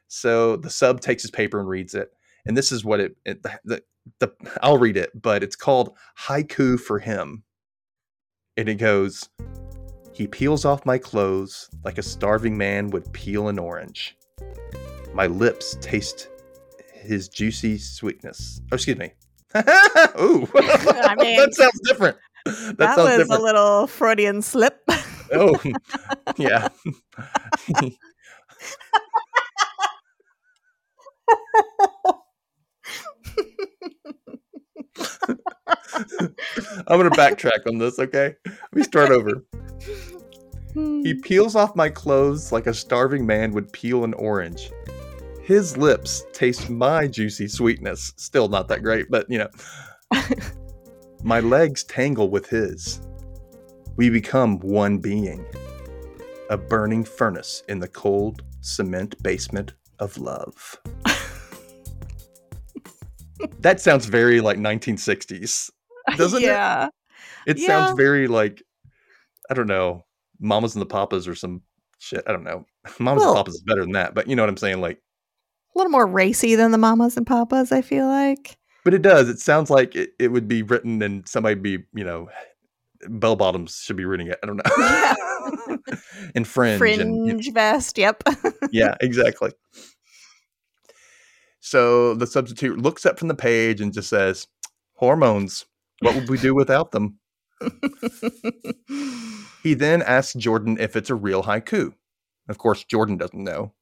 So the sub takes his paper and reads it, and this is what it. it the the I'll read it, but it's called haiku for him, and it goes. He peels off my clothes like a starving man would peel an orange. My lips taste his juicy sweetness. Oh, excuse me. <laughs> Ooh, <laughs> I <laughs> mean, that sounds different. That, That, sounds was different. a little Freudian slip. oh, yeah. I'm gonna backtrack on this. Okay, let me start over. Hmm. He peels off my clothes like a starving man would peel an orange. His lips taste my juicy sweetness. Still not that great, but you know. <laughs> my legs tangle with his. We become one being. A burning furnace in the cold cement basement of love. <laughs> that sounds very like 1960s, doesn't it? yeah. It Yeah. sounds very like I don't know, Mamas and the Papas or some shit. I don't know. <laughs> Mamas Well- and Papas is better than that, but you know what I'm saying. Like, A little more racy than the mamas and papas, I feel like. but it does. It sounds like it, it would be written and somebody be you know, bell bottoms should be reading it. I don't know. <laughs> and fringe, Fringe and you know, vest, yep. <laughs> yeah, exactly. So the substitute looks up from the page and just says, "Hormones. What would we do without them?" <laughs> He then asks Jordan if it's a real haiku. Of course, Jordan doesn't know.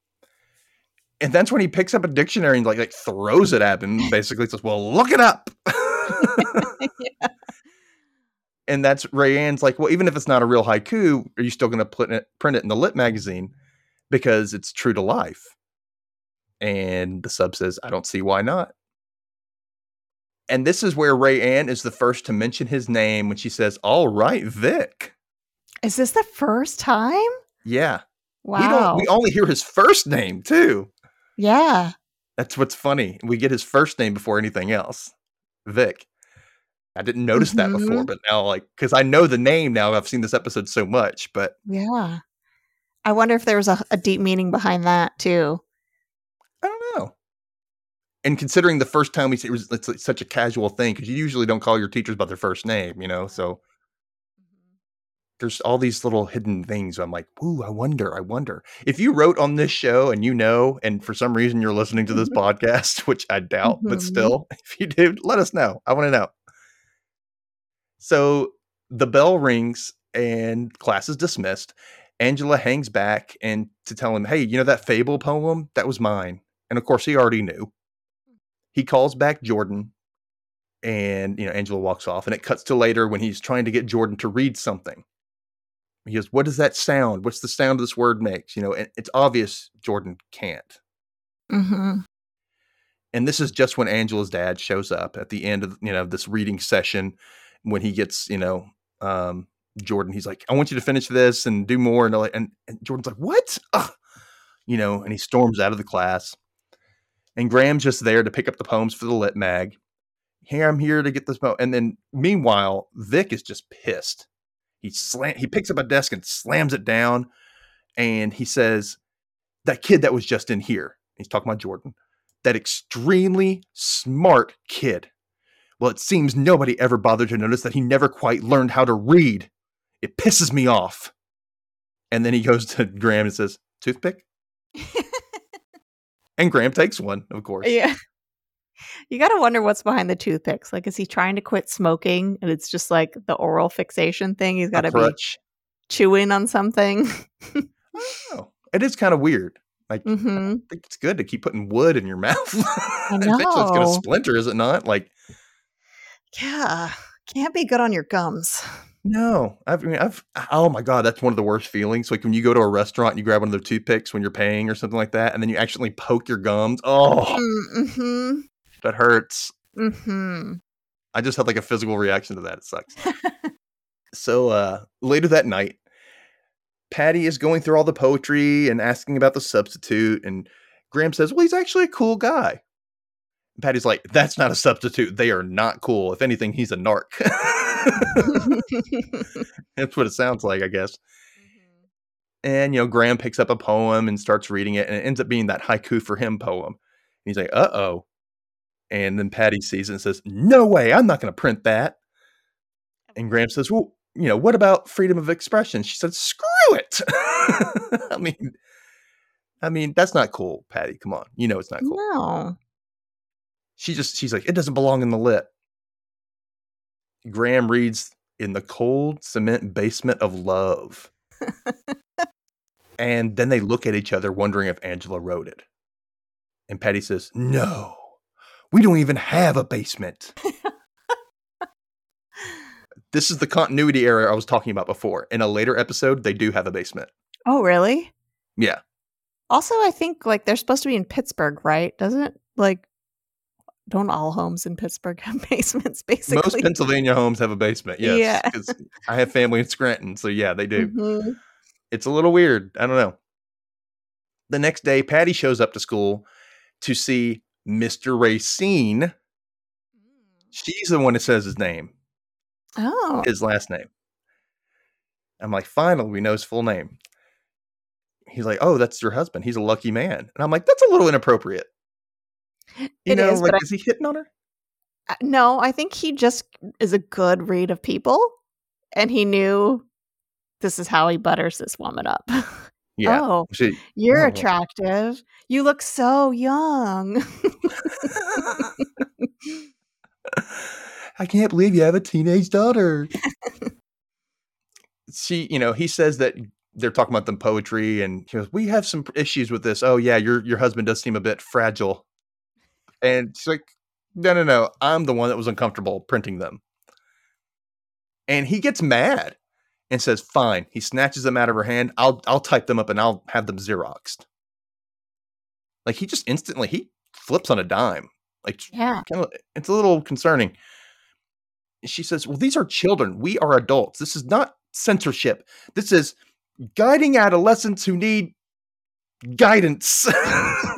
And that's when he picks up a dictionary and like, like throws it at him, <laughs> basically says, Well, look it up. <laughs> And that's Rayanne's like, Well, even if it's not a real haiku, are you still gonna put it print it in the lit magazine? Because it's true to life. And the sub says, I don't see why not. And this is where Rayanne is the first to mention his name when she says, All right, Vic. Is this the first time? Yeah. Wow. We don't we only hear his first name too. yeah. That's what's funny. We get his first name before anything else. Vic. I didn't notice that mm-hmm. before, but now like cuz I know the name now. I've seen this episode so much, but Yeah. I wonder if there was a, a deep meaning behind that too. I don't know. And considering the first time we see it was it's such a casual thing cuz you usually don't call your teachers by their first name, you know. So there's all these little hidden things. I'm like, ooh, I wonder, I wonder. If you wrote on this show and you know, and for some reason you're listening to this podcast, <laughs> which I doubt, but Mhm. still, <laughs> if you do, let us know. I want to know. So the bell rings and class is dismissed. Angela hangs back and to tell him, hey, you know that fable poem? That was mine. And of course, he already knew. He calls back Jordan and you know Angela walks off and it cuts to later when he's trying to get Jordan to read something. He goes, "What does that sound? What's the sound this word makes?" You know, and it's obvious Jordan can't. Mm-hmm. And this is just when Angela's dad shows up at the end of you know this reading session when he gets you know um, Jordan. He's like, "I want you to finish this and do more," and like- and, and Jordan's like, "What?" Ugh. You know, and he storms out of the class. And Graham's just there to pick up the poems for the lit mag. Hey, I'm here to get this poem. And then meanwhile, Vic is just pissed. He slam he picks up a desk and slams it down, and he says, "That kid that was just in here." He's talking about Jordan. That extremely smart kid. Well, it seems nobody ever bothered to notice that he never quite learned how to read. It pisses me off. And then he goes to Graham and says, "Toothpick." <laughs> And Graham takes one, of course. Yeah. You got to wonder what's behind the toothpicks. Like, is he trying to quit smoking and it's just like the oral fixation thing? He's got to be crutch. chewing on something. Oh, it is kind of weird. Like, hmm I think it's good to keep putting wood in your <laughs> mouth. I know. Eventually, it's going to splinter, is it not? Like, Yeah. Can't be good on your gums. No. I've, I mean, I've. Oh my god, that's one of the worst feelings. Like when you go to a restaurant and you grab one of their toothpicks when you're paying or something like that, and then you accidentally poke your gums. Oh, Mm-hmm. that hurts. Mm-hmm. I just had like a physical reaction to that. It sucks. <laughs> so uh later that night, Patty is going through all the poetry and asking about the substitute, and Graham says, Well, he's actually a cool guy. And Patty's like, That's not a substitute. They are not cool. If anything, he's a narc. <laughs> <laughs> That's what it sounds like, I guess. And you know, Graham picks up a poem and starts reading it, and it ends up being that haiku for him poem. And he's like, "Uh oh," and then Patty sees it and says, "No way! I'm not going to print that." And Graham says, "Well, you know, what about freedom of expression?" She said, "Screw it." <laughs> I mean, I mean, that's not cool, Patty. Come on, you know it's not cool. no. She just, she's like, "It doesn't belong in the lit." Graham reads, "In the cold cement basement of love." <laughs> And then they look at each other, wondering if Angela wrote it. And Patty says, No, we don't even have a basement. <laughs> this is the continuity error I was talking about before. In a later episode, they do have a basement. Oh, really? Yeah. Also, I think like they're supposed to be in Pittsburgh, right? Doesn't it? Like, don't all homes in Pittsburgh <laughs> have basements? Basically, Most Pennsylvania homes have a basement. Yes. Yeah. 'cause I have family in Scranton. So, yeah, they do. Mhm. It's a little weird. I don't know. The next day, Patty shows up to school to see Mr. Racine. She's the one that says his name. Oh, his last name. I'm like, finally, we know his full name. He's like, oh, that's your husband. He's a lucky man. And I'm like, that's a little inappropriate. You It know, is, like, I- is he hitting on her? Uh, no, I think he just is a good read of people, and he knew this is how he butters this woman up. <laughs> Yeah. Oh, She- you're Oh. attractive. You look so young. <laughs> I can't believe you have a teenage daughter. <laughs> she, you know, he says that they're talking about the poetry, and he goes, "We have some issues with this." Oh yeah, your your husband does seem a bit fragile. And she's like, "No, no, no. I'm the one that was uncomfortable printing them." And he gets mad and says, "Fine." He snatches them out of her hand. I'll I'll type them up and I'll have them xeroxed. Like he just instantly he flips on a dime. Like yeah. kind of it's a little concerning. She says, "Well, these are children. We are adults. This is not censorship. This is guiding adolescents who need guidance." <laughs>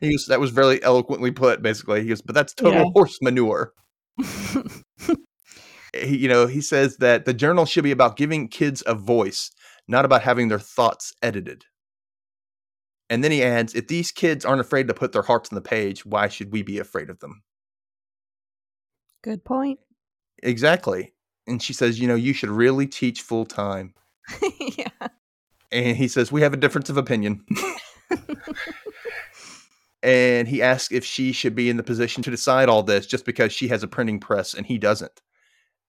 he goes, "That was very eloquently put." Basically, he goes, "But that's total Yeah. horse manure." <laughs> He, you know, he says that the journal should be about giving kids a voice, not about having their thoughts edited. And then he adds, if these kids aren't afraid to put their hearts on the page, why should we be afraid of them? Good point. Exactly. And she says, you know, you should really teach full time. <laughs> yeah. And he says, we have a difference of opinion. <laughs> and he asks if she should be in the position to decide all this just because she has a printing press and he doesn't.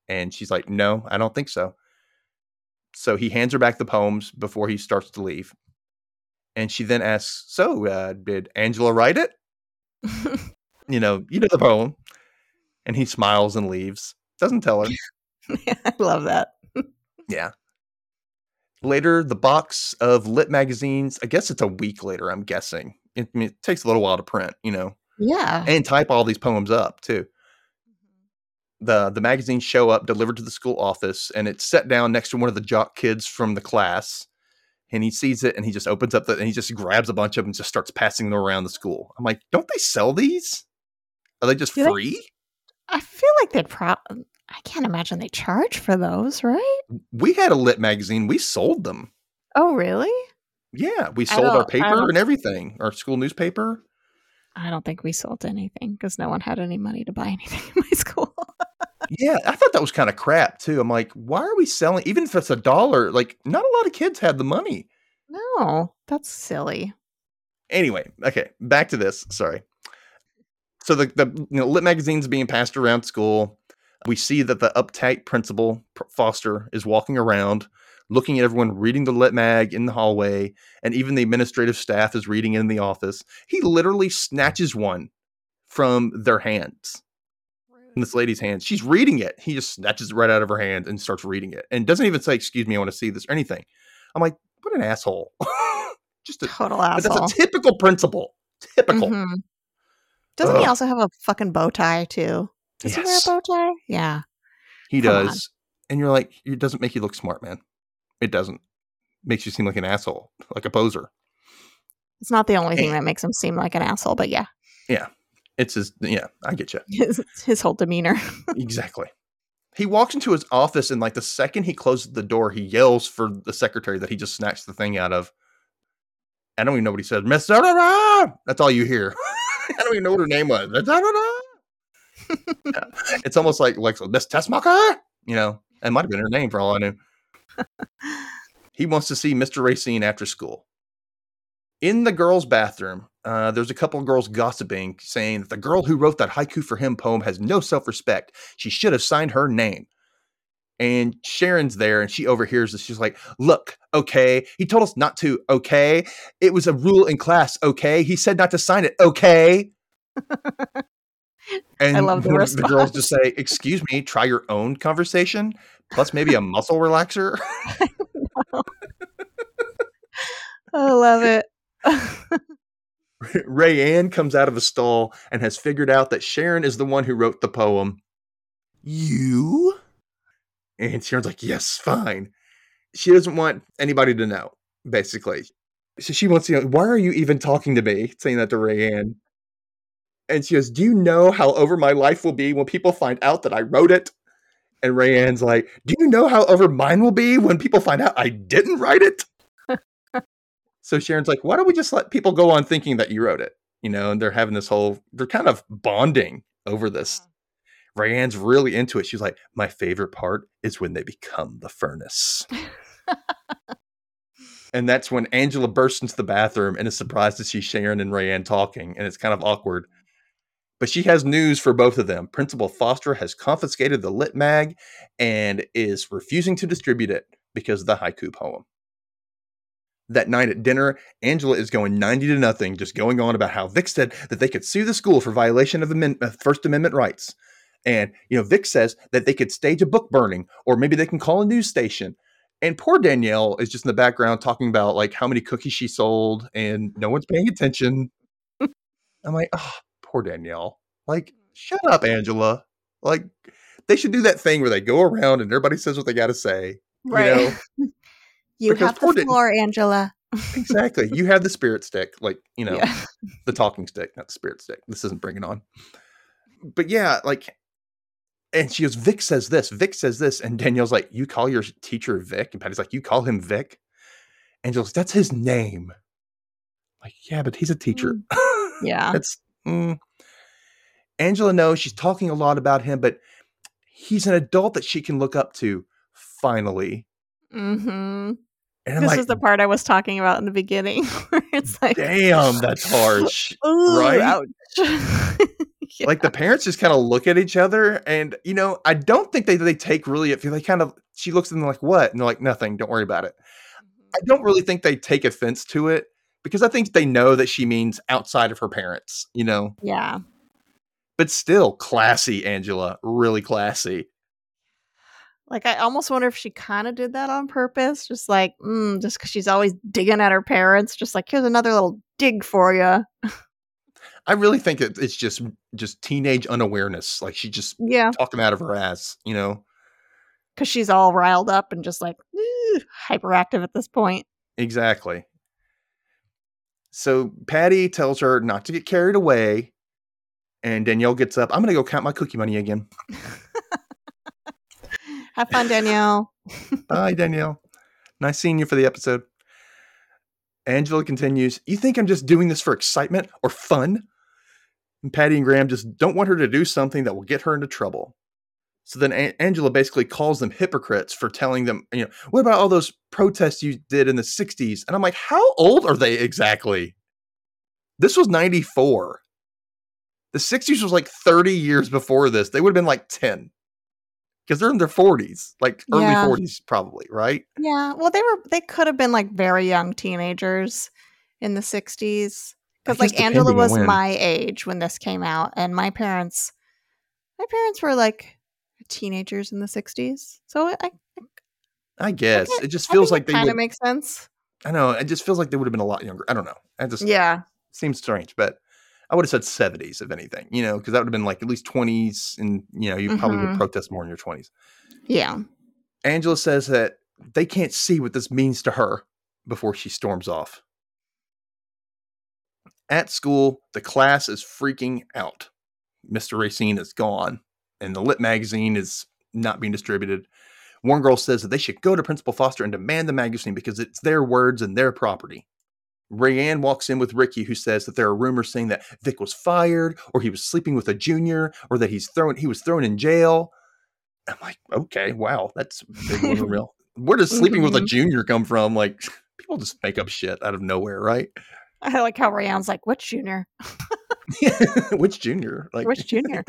And she's like, no, I don't think so. So he hands her back the poems before he starts to leave. And she then asks, so uh, did Angela write it? <laughs> You know, you know the poem. And he smiles and leaves. Doesn't tell her. <laughs> I love that. <laughs> Yeah. Later, the box of lit magazines, I guess it's a week later, I'm guessing. It, I mean, it takes a little while to print, you know, Yeah. and type all these poems up too. Mm-hmm. The the magazines show up delivered to the school office and it's set down next to one of the jock kids from the class. And he sees it and he just opens up the and he just grabs a bunch of them and just starts passing them around the school. I'm like, don't they sell these? Are they just Do they? free? I feel like they'd pro. Um, I can't imagine they charge for those, right? We had a lit magazine. We sold them. Oh, really? Yeah, we sold our paper and everything, our school newspaper. I don't think we sold anything because no one had any money to buy <laughs> anything in my school. Yeah, I thought that was kind of crap too. I'm like, why are we selling? Even if it's a dollar, like not a lot of kids had the money. no, that's silly. Anyway, okay, back to this. Sorry. So the, the you know, lit magazine's being passed around school. We see that the uptight principal, Foster, is walking around looking at everyone reading the lit mag in the hallway, and even the administrative staff is reading in the office. He literally snatches one from their hands. In this lady's hands. She's reading it. He just snatches it right out of her hand and starts reading it. And doesn't even say, excuse me, I want to see this or anything. I'm like, what an asshole. <laughs> just a total asshole. That's a typical principal. Typical. Mm-hmm. Doesn't Ugh. he also have a fucking bow tie too? Does yes. he wear a bow tie? Yeah. He Come does. On. And you're like, it doesn't make you look smart, man. It doesn't. Makes you seem like an asshole, like a poser. It's not the only thing eh. that makes him seem like an asshole, but yeah. Yeah. It's his yeah, I get you. <laughs> His, his whole demeanor. <laughs> exactly. He walks into his office and like the second he closes the door, he yells for the secretary that he just snatched the thing out of. I don't even know what he said. Miss That's all you hear. <laughs> I don't even know what her name was. yeah. It's almost like like Miss Teschmacher. You know, it might have been her name for all I knew <laughs> he wants to see Mr. Racine after school. In the girls' bathroom, uh, there's a couple of girls gossiping, saying that the girl who wrote that haiku for him poem has no self respect. She should have signed her name. And Sharon's there and she overhears this. She's like, Look, okay. He told us not to, okay. It was a rule in class, okay. He said not to sign it, okay. <laughs> And I love the, the girls just say, "Excuse me, try your own conversation." Plus, maybe a muscle relaxer. <laughs> <laughs> I love it. <laughs> Ray Rayanne comes out of a stall and has figured out that Sharon is the one who wrote the poem. You? And Sharon's like, yes, fine. She doesn't want anybody to know, basically. So she wants to know, why are you even talking to me? Saying that to Ray Rayanne. And she goes, Do you know how over my life will be when people find out that I wrote it? And Rayanne's like, Do you know how over mine will be when people find out I didn't write it? <laughs> so Sharon's like, Why don't we just let people go on thinking that you wrote it? You know, and they're having this whole, they're kind of bonding over this. Rayanne's really into it. She's like, My favorite part is when they become the furnace. <laughs> and that's when Angela bursts into the bathroom and is surprised to see Sharon and Rayanne talking. And it's kind of awkward. But she has news for both of them. Principal Foster has confiscated the Lit Mag and is refusing to distribute it because of the haiku poem. That night at dinner, Angela is going 90 to nothing, just going on about how Vic said that they could sue the school for violation of amend- uh, First Amendment rights. And, you know, Vic says that they could stage a book burning, or maybe they can call a news station. And poor Danielle is just in the background talking about like how many cookies she sold and no one's paying attention. I'm like, oh, poor Danielle. Like, mm. shut up, Angela. Like, they should do that thing where they go around and everybody says what they got to say. Right. <laughs> You, know? you have the floor, Dan- Angela. exactly. You have the spirit stick, like, you know, yeah. the talking stick, not the spirit stick. This isn't bringing on. But yeah, like, and she goes, Vic says this, Vic says this. And Danielle's like, You call your teacher Vic? And Patty's like, You call him Vic? Angela's, That's his name. Like, yeah, but he's a teacher. Mm. Yeah. <laughs> it's mm. Angela knows she's talking a lot about him, but he's an adult that she can look up to. Finally. Hmm. this like, is the part I was talking about in the beginning, <laughs> where it's like, "Damn, that's harsh." <laughs> Ooh, right? yeah. <laughs> Like the parents just kind of look at each other, and you know, I don't think they they take really. If they kind of, she looks at them like, "What?" And they're like, "Nothing. Don't worry about it." I mm-hmm. don't really think they take offense to it because I think they know that she means outside of her parents, you know? Yeah. But still, classy, Angela. Really classy. Like, I almost wonder if she kind of did that on purpose. Just like, mm, just because she's always digging at her parents. Just like, here's another little dig for you. <laughs> I really think it, it's just just teenage unawareness. Like, she just yeah talking out of her ass, you know? Because she's all riled up and just like hyperactive at this point. Exactly. So Patty tells her not to get carried away, and Danielle gets up. I'm going to go count my cookie money again. <laughs> Have fun, Danielle. <laughs> Bye, Danielle. Nice seeing you for the episode. Angela continues, You think I'm just doing this for excitement or fun? And Patty and Graham just don't want her to do something that will get her into trouble. So then a- Angela basically calls them hypocrites for telling them, you know, what about all those protests you did in the 60s? And I'm like, how old are they exactly? This was 94. The 60s was like 30 years before this. They would have been like 10 because they're in their 40s, like early Yeah. 40s, probably, right? Yeah. Well, they were they could have been like very young teenagers in the 60s cuz like Angela was my age when this came out and my parents my parents were like teenagers in the 60s. So I, I I guess can't- it just feels like they kind of makes sense. I know it just feels like they would have been a lot younger. I don't know. It just Yeah. seems strange, but I would have said 70s if anything, you know, because that would have been like at least 20s, and you know, you probably would Mhm. protest more in your 20s. Yeah. Angela says that they can't see what this means to her before she storms off. At school, the class is freaking out. Mr. Racine is gone, and the Lit magazine is not being distributed. One girl says that they should go to Principal Foster and demand the magazine because it's their words and their property. Rayanne walks in with Ricky, who says that there are rumors saying that Vic was fired, or he was sleeping with a junior, or that he's thrown he was thrown in jail. I'm like, okay, wow, that's big one real. <laughs> Where does sleeping with a Mhm. junior come from? Like, people just make up shit out of nowhere, right? I like how Rayanne's like, "Which junior? <laughs> <laughs> Which junior? Like, Which junior?"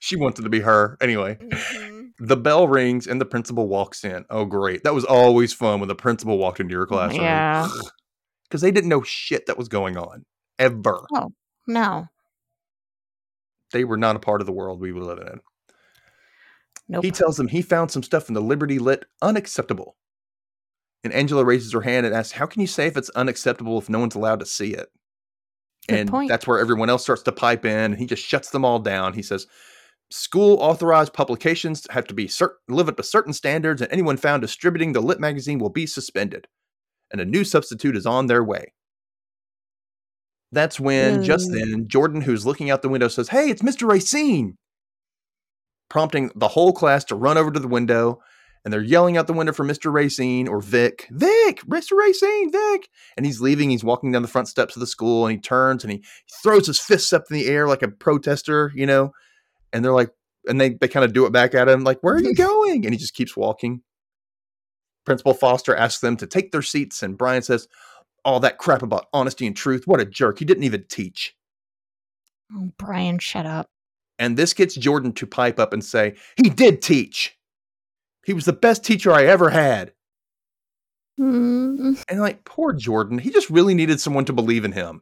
She wanted to be her anyway. Mhm. The bell rings and the principal walks in. Oh, great! That was always fun when the principal walked into your classroom. Yeah. <sighs> because they didn't know shit that was going on ever. Oh no. They were not a part of the world we were living in. Nope. He tells them he found some stuff in the Liberty Lit unacceptable. And Angela raises her hand and asks, How can you say if it's unacceptable if no one's allowed to see it? Good and point. that's where everyone else starts to pipe in. And he just shuts them all down. He says, School authorized publications have to be cer- live up to certain standards, and anyone found distributing the Lit magazine will be suspended. And a new substitute is on their way. That's when, just then, Jordan, who's looking out the window, says, Hey, it's Mr. Racine prompting the whole class to run over to the window. And they're yelling out the window for Mr. Racine or Vic. Vic, Mr. Racine, Vic. And he's leaving. He's walking down the front steps of the school and he turns and he throws his fists up in the air like a protester, you know. And they're like, and they, they kind of do it back at him, like, Where are you <laughs> going? And he just keeps walking. Principal Foster asks them to take their seats. And Brian says, All that crap about honesty and truth. What a jerk. He didn't even teach. Oh, Brian, shut up. And this gets Jordan to pipe up and say, He did teach. He was the best teacher I ever had. Mm, And like, poor Jordan, he just really needed someone to believe in him.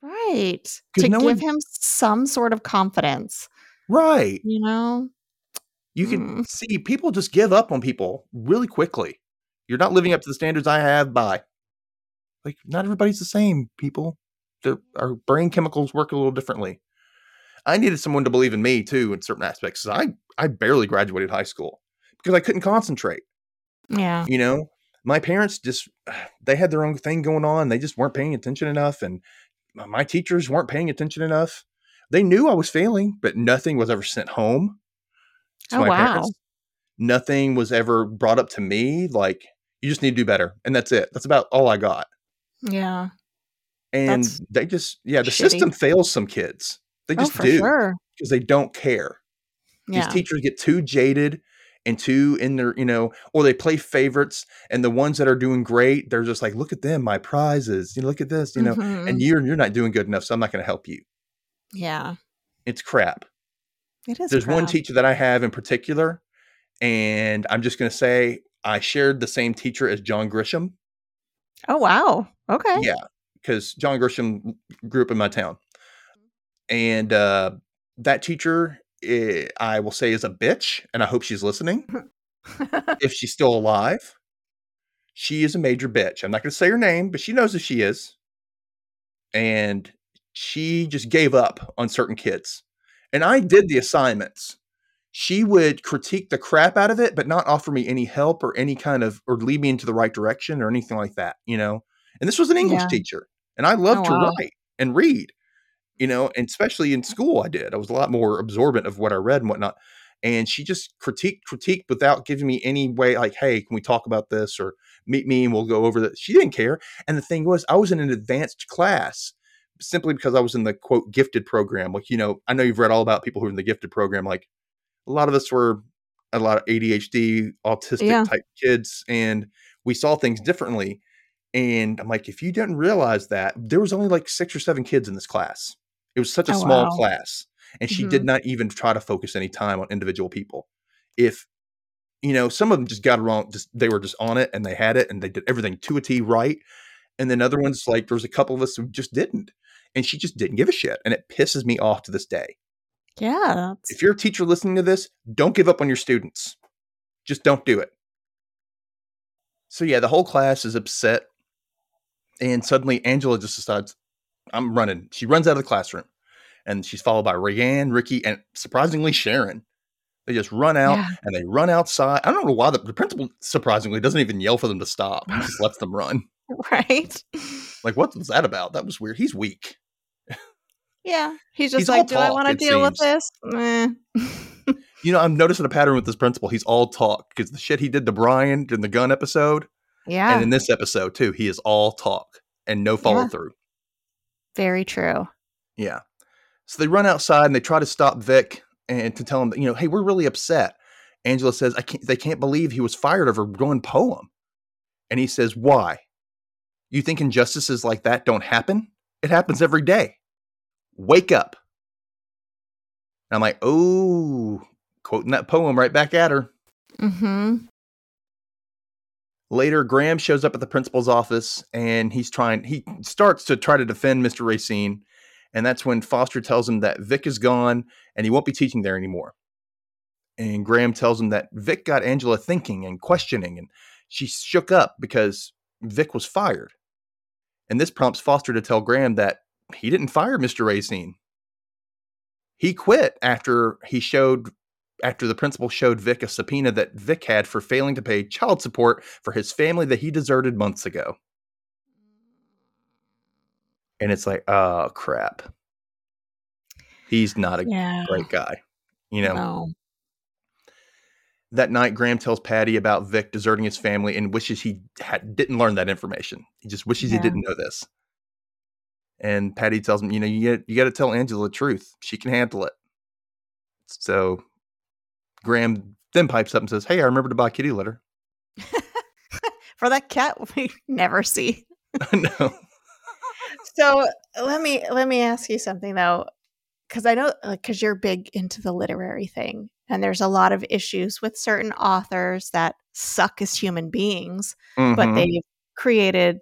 Right. To no give one- him some sort of confidence, Right. you know? You can Mm. see people just give up on people really quickly. You're not living up to the standards I have. by. Like, not everybody's the same, people. The, our brain chemicals work a little differently. I needed someone to believe in me too in certain aspects. I, I barely graduated high school because I couldn't concentrate. Yeah. you know my parents just <sighs> they had their own thing going on they just weren't paying attention enough and my- my teachers weren't paying attention enough they knew i was failing but nothing was ever sent home To Oh, wow. nothing was ever brought up to me like you just need to do better and that's it that's about all i got Yeah. and That's they just yeah the shitty. system fails some kids they Oh, just for do sure. because they don't care Yeah. these teachers get too jaded and too in their you know or they play favorites and the ones that are doing great they're just like look at them my prizes you know look at this you know Mhm. and you're you're not doing good enough so i'm not going to help you yeah. it's crap It is. there's one teacher that i have in particular and i'm just going to say i shared the same teacher as john grisham Oh, wow. Okay. yeah because john grisham grew up in my town and uh that teacher eh, i will say is a bitch and i hope she's listening <laughs> if she's still alive. She is a major bitch. I'm not going to say her name, but she knows who she is. And she just gave up on certain kids. And I did the assignments. She would critique the crap out of it, but not offer me any help or any kind of, or lead me into the right direction or anything like that, you know? And this was an English Yeah. teacher. And I loved Oh, to wow. write and read, you know, and especially in school, I did. I was a lot more absorbent of what I read and whatnot and she just critiqued critiqued without giving me any way like hey can we talk about this or meet me and we'll go over that she didn't care and the thing was i was in an advanced class simply because i was in the quote gifted program like you know i know you've read all about people who are in the gifted program like a lot of us were a lot of adhd autistic Yeah. type kids and we saw things differently and i'm like if you didn't realize that there was only like six or seven kids in this class It was such a Oh, small wow. class, and she did Mhm. not even try to focus any time on individual people. If you know, some of them just got it wrong. Just they were just on it and they had it and they did everything to a T right. And then other ones, like there was a couple of us who just didn't, and she just didn't give a shit, and it pisses me off to this day. Yeah, that's If you're a teacher listening to this, don't give up on your students. Just don't do it. So yeah, the whole class is upset, and suddenly Angela just decides, "I'm running." She runs out of the classroom, and she's followed by Rayanne, Ricky, and surprisingly Sharon. They just run out Yeah. and they run outside. I don't know why the, the principal surprisingly doesn't even yell for them to stop. He just lets them run. <laughs> right. <laughs> Like, what was that about? That was weird. He's weak. Yeah, he's just He's like, do I want to deal with this? Meh. <laughs> You know, I'm noticing a pattern with this principal. He's all talk because the shit he did to Brian in the gun episode, yeah, and in this episode too, he is all talk and no follow Yeah. through. Very true. Yeah. So they run outside and they try to stop Vic and to tell him that, you know, hey, we're really upset. Angela says, I can't they can't believe he was fired over one poem. And he says, Why? You think injustices like that don't happen? It happens every day. Wake up. And I'm like, oh, quoting that poem right back at her. Mm-hmm. Later, Graham shows up at the principal's office and he's trying, he starts to try to defend Mr. Racine. And that's when Foster tells him that Vic is gone and he won't be teaching there anymore. And Graham tells him that Vic got Angela thinking and questioning, and she shook up because Vic was fired. And this prompts Foster to tell Graham that he didn't fire Mr. Racine. He quit after he showed after the principal showed Vic a subpoena that Vic had for failing to pay child support for his family that he deserted months ago. And it's like, oh crap. He's not a Yeah. great guy. You know, No. that night Graham tells Patty about Vic deserting his family and wishes he had, didn't learn that information. He just wishes he didn't know this. And Patty tells him, you know, you got you got to tell Angela the truth. She can handle it. So Graham then pipes up and says, "Hey, I remember to buy kitty litter." <laughs> For that cat we never see. <laughs> no. So let me let me ask you something though, because I know because you're big into the literary thing, and there's a lot of issues with certain authors that suck as human beings, but Mhm. they've created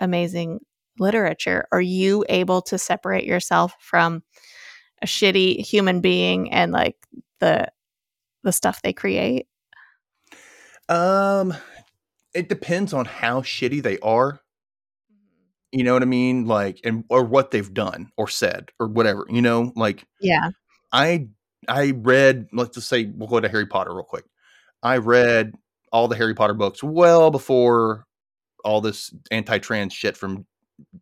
amazing literature. Are you able to separate yourself from a shitty human being and like the the stuff they create? Um, it depends on how shitty they are. You know what I mean? Like, and or what they've done or said or whatever. You know, like Yeah. I I read. Let's just say we'll go to Harry Potter real quick. I read all the Harry Potter books well before all this anti-trans shit from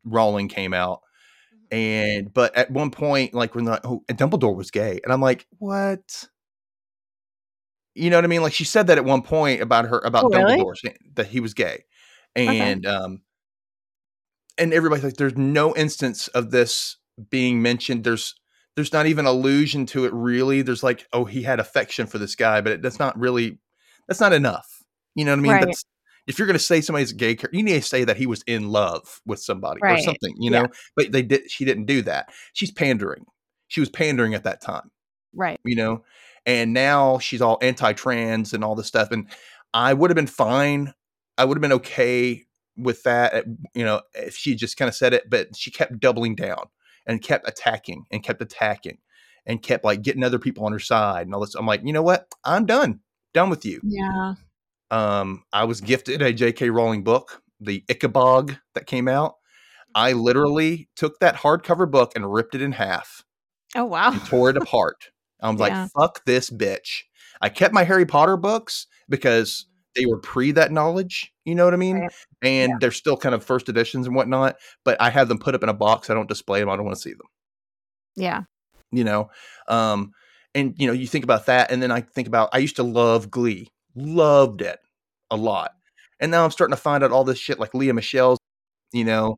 Rowling came out. And but at one point, like when the, oh, and Dumbledore was gay, and I'm like, what? You know what I mean? Like she said that at one point about her about Oh. Dumbledore saying that he was gay, and um, and everybody's like, there's no instance of this being mentioned. There's there's not even allusion to it really. There's like, oh, he had affection for this guy, but it, that's not really that's not enough. You know what I mean? Right. If you're going to say somebody's a gay character, you need to say that he was in love with somebody or something. You Yeah. know, but they did. She didn't do that. She's pandering. She was pandering at that time. Right. You know, and now she's all anti-trans and all this stuff. And I would have been fine. I would have been okay with that. You know, if she just kind of said it, but she kept doubling down and kept attacking and kept attacking and kept like getting other people on her side and all this. I'm like, you know what? I'm done. Done with you. Yeah. Um, I was gifted a J.K. Rowling book, the Ickabog that came out. I literally took that hardcover book and ripped it in half Oh wow. and tore it <laughs> apart. I was Yeah. like, fuck this bitch. I kept my Harry Potter books because they were pre that knowledge. You know what I mean? Right. And they're still kind of first editions and whatnot, but I have them put up in a box. I don't display them. I don't want to see them Yeah. you know um and you know you think about that and then i think about i used to love glee loved it a lot and now i'm starting to find out all this shit like Lea Michele's you know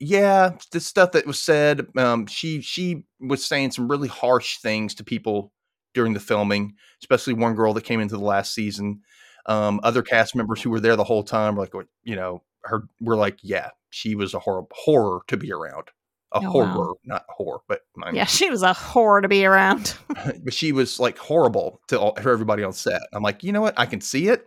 yeah the stuff that was said um she she was saying some really harsh things to people during the filming especially one girl that came into the last season um other cast members who were there the whole time were like you know her we're like yeah she was a horrible horror to be around a Oh, horror, wow. not whore, but I mean, Yeah, she was a whore to be around. <laughs> but she was like horrible to all, for everybody on set. I'm like, you know what? I can see it,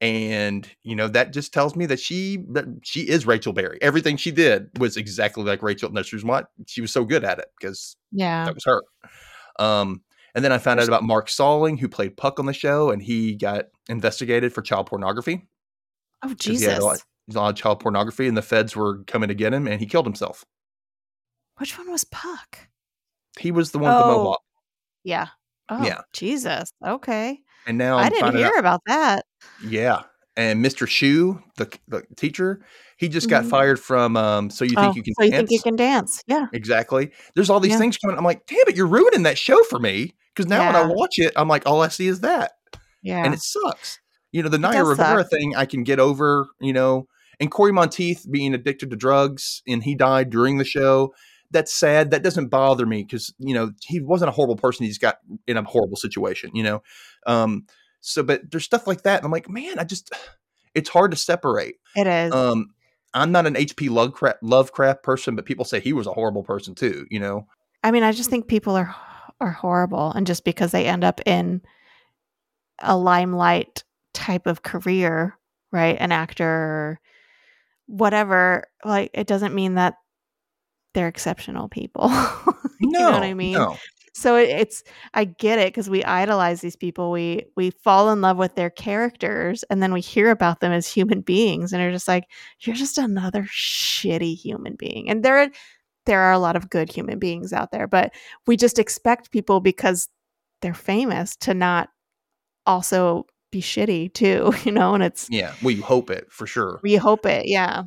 and you know that just tells me that she that she is Rachel Berry. Everything she did was exactly like Rachel. The reason why she was so good at it because yeah. that was her. Um, and then I found out about Mark Salling, who played Puck on the show, and he got investigated for child pornography. Oh 'cause he had Jesus. a lot, a lot of child pornography, and the feds were coming to get him, and he killed himself. Which one was Puck? He was the one with the Oh. mohawk, Yeah. Oh Yeah. Jesus. Okay. and now I I'm didn't hear out- about that. Yeah. And Mr. Schue, the, the teacher, he just got Mhm. fired from um So You Think oh, You Can so you Dance. think you can dance? Yeah. Exactly. There's all these Yeah. things coming. I'm like, damn it, you're ruining that show for me. Because now when I watch it, I'm like, all I see is that. Yeah. And it sucks. You know, the Naya Rivera suck. thing I can get over, you know, and Cory Monteith being addicted to drugs and he died during the show. That's sad. That doesn't bother me because, you know, he wasn't a horrible person. He's got in a horrible situation, you know. Um, so but there's stuff like that. And I'm like, man, I just <sighs> it's hard to separate. it is. Um, I'm not an HP Lovecraft, Lovecraft person, but people say he was a horrible person too, you know. I mean, I just think people are are horrible, and just because they end up in a limelight type of career, right, an actor whatever, like it doesn't mean that they're exceptional people. <laughs> you know what I mean? No. So it, it's I get it because we idolize these people. We we fall in love with their characters, and then we hear about them as human beings, and are just like, you're just another shitty human being. And there, there are a lot of good human beings out there, but we just expect people because they're famous to not also be shitty too, <laughs> you know. And it's Yeah, we hope it for sure. we hope it, yeah,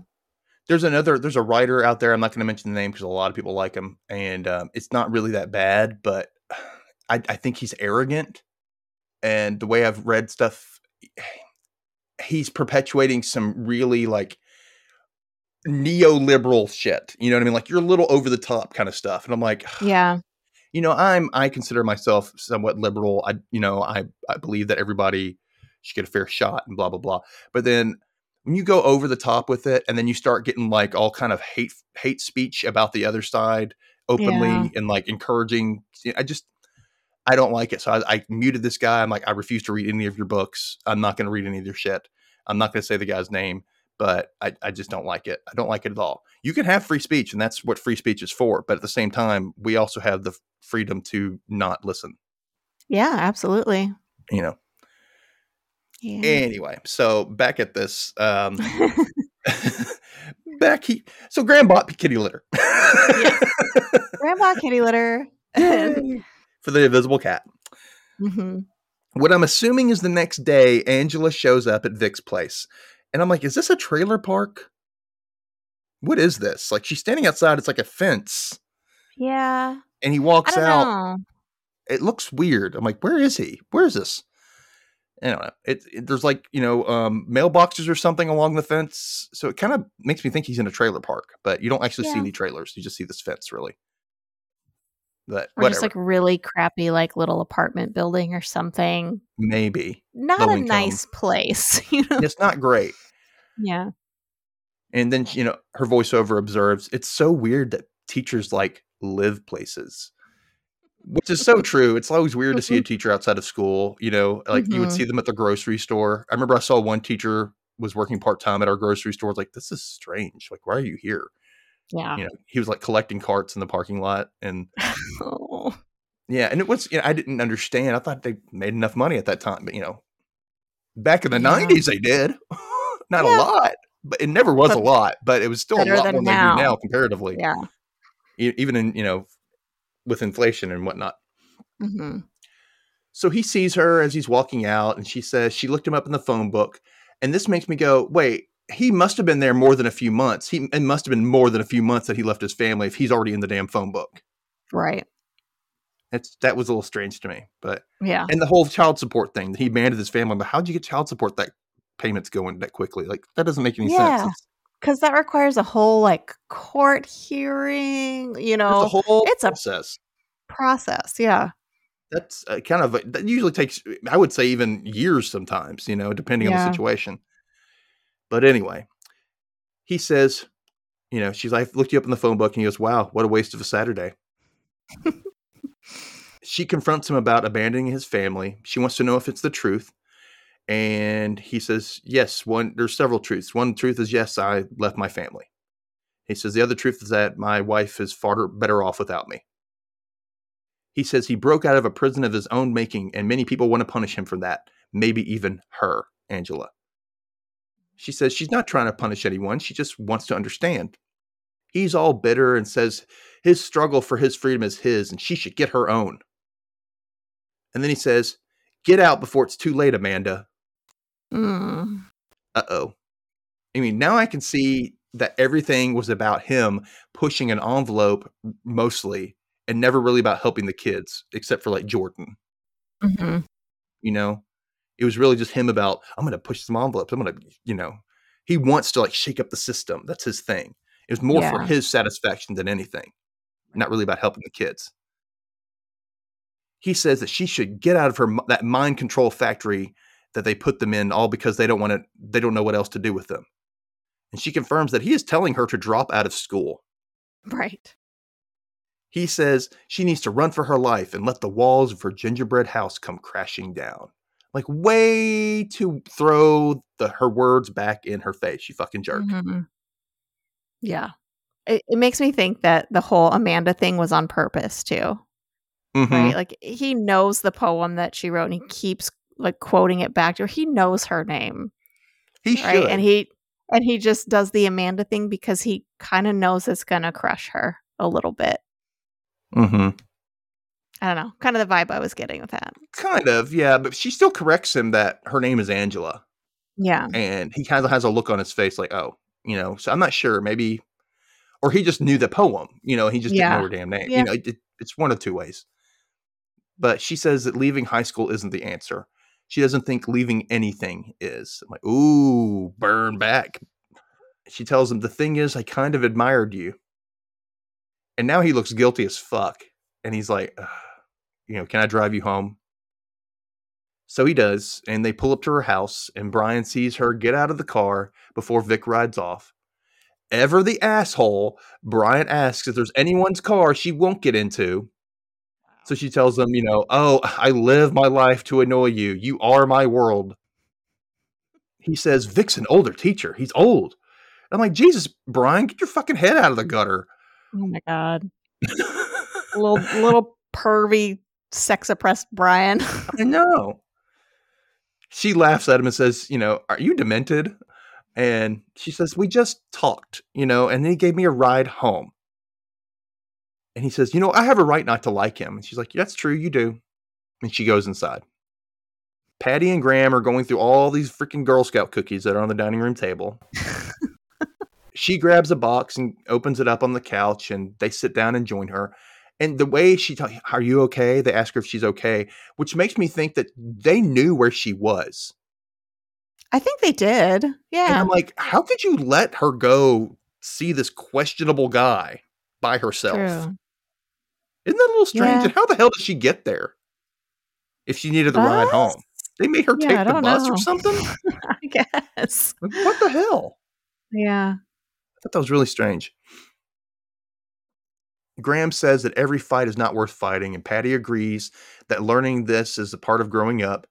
there's another there's a writer out there i'm not going to mention the name because a lot of people like him and um, it's not really that bad but I, I think he's arrogant and the way i've read stuff he's perpetuating some really like neoliberal shit you know what i mean? Like you're a little over the top kind of stuff and i'm like yeah, you know i'm i consider myself somewhat liberal i you know i i believe that everybody should get a fair shot and blah blah blah but then when you go over the top with it and then you start getting like all kind of hate hate speech about the other side openly Yeah. and like encouraging i just i don't like it so I, I muted this guy i'm like i refuse to read any of your books i'm not going to read any of your shit i'm not going to say the guy's name but I, I just don't like it i don't like it at all you can have free speech and that's what free speech is for but at the same time we also have the freedom to not listen yeah, absolutely. you know Yeah. anyway so back at this um <laughs> <laughs> back he so graham <laughs> bought kitty litter Grandma kitty litter. For the invisible cat hmm what i'm assuming is the next day angela shows up at vic's place and i'm like is this a trailer park what is this like she's standing outside it's like a fence Yeah. and he walks out know. it looks weird. I'm like, where is he? Where is this? I don't know. It, it- there's like you know um, mailboxes or something along the fence, so it kind of makes me think he's in a trailer park. But you don't actually see any trailers; you just see this fence, really. But Or whatever, just like really crappy, like little apartment building or something. maybe Not Low a income. nice place, <laughs> you know? it's not great. Yeah. And then you know her voiceover observes it's so weird that teachers like live places. Which is so true. It's always weird to see a teacher outside of school. You know, like you would Mhm. see them at the grocery store. I remember I saw one teacher was working part time at our grocery store. Like, this is strange. Like, why are you here? Yeah. You know, he was like collecting carts in the parking lot. And <laughs> Oh. yeah, and it was, you know, I didn't understand. I thought they made enough money at that time. But, you know, back in the Yeah. 90s, they did. <laughs> Not Yeah. a lot, but it never was a lot, but it was still a lot more than now. they do now comparatively. Yeah. E- even in, you know, with inflation and whatnot. hmm So he sees her as he's walking out, and she says she looked him up in the phone book. And this makes me go, wait, he must have been there more than a few months. He it must have been more than a few months that he left his family if he's already in the damn phone book. Right. It's that was a little strange to me. But Yeah. and the whole child support thing, he abandoned his family. But how'd you get child support that payments going that quickly? Like that doesn't make any Yeah. sense. It's, Because that requires a whole like court hearing, you know, a whole it's a- process. process. Yeah. that's uh, kind of that usually takes i would say even years sometimes you know depending on the situation but anyway he says You know, she's like, looked you up in the phone book and he goes, wow, what a waste of a Saturday. <laughs> she confronts him about abandoning his family. She wants to know if it's the truth. And he says, yes, one, there's several truths. One truth is, yes, I left my family. He says, the other truth is that my wife is far better off without me. He says he broke out of a prison of his own making, and many people want to punish him for that. Maybe even her, Angela. She says she's not trying to punish anyone. She just wants to understand. He's all bitter and says his struggle for his freedom is his and she should get her own. And then he says, Get out before it's too late, Amanda. Mm. Uh oh. I mean, now I can see that everything was about him pushing an envelope mostly and never really about helping the kids, except for like Jordan. hmm You know, it was really just him about, I'm going to push some envelopes. I'm going to, you know, he wants to like shake up the system. That's his thing. It was more for his satisfaction than anything, not really about helping the kids. He says that she should get out of her that mind control factory that they put them in, all because they don't want to. They don't know what else to do with them. And she confirms that he is telling her to drop out of school. Right. He says she needs to run for her life and let the walls of her gingerbread house come crashing down. Like way to throw the her words back in her face. You fucking jerk. Mhm. Yeah. It, it makes me think that the whole Amanda thing was on purpose too. Mhm. Right? Like he knows the poem that she wrote and he keeps like quoting it back to her. He knows her name. He should. And he and he just does the Amanda thing because he kind of knows it's gonna crush her a little bit. hmm I don't know. Kind of the vibe I was getting with that. Kind of, yeah. But she still corrects him that her name is Angela, Yeah. and he kind of has a look on his face like, oh, you know. So I'm not sure. Maybe, or he just knew the poem. You know, he just Yeah. didn't know her damn name. Yeah. You know, it, it's one of two ways. But she says that leaving high school isn't the answer. She doesn't think leaving anything is. I'm like, ooh, burn back. She tells him the thing is, I kind of admired you, and now he looks guilty as fuck. And he's like, you know, can I drive you home? So he does, and they pull up to her house, and Brian sees her get out of the car before Vic rides off. Ever the asshole, Brian asks if there's anyone's car she won't get into. So she tells him, you know, oh, I live my life to annoy you. You are my world. He says, Vic's an older teacher. He's old. I'm like, Jesus, Brian, get your fucking head out of the gutter. Oh my god. little little pervy sex oppressed Brian. <laughs> I know. She laughs at him and says, You know, are you demented? And she says, We just talked, you know, and then he gave me a ride home. And he says, You know, I have a right not to like him. And she's like, That's true, you do. And she goes inside. Patty and Graham are going through all these freaking Girl Scout cookies that are on the dining room table. <laughs> she grabs a box and opens it up on the couch, and they sit down and join her. And the way she talks, Are you okay? They ask her if she's okay, which makes me think that they knew where she was. I think they did. And Yeah. I'm like, How could you let her go see this questionable guy by herself? True. Isn't that a little strange? Yeah. And how the hell did she get there? If she needed the ride home, they made her Yeah, take the bus know. or something. <laughs> I guess. Like, what the hell? Yeah. I thought that was really strange. Graham says that every fight is not worth fighting, and Patty agrees that learning this is a part of growing up.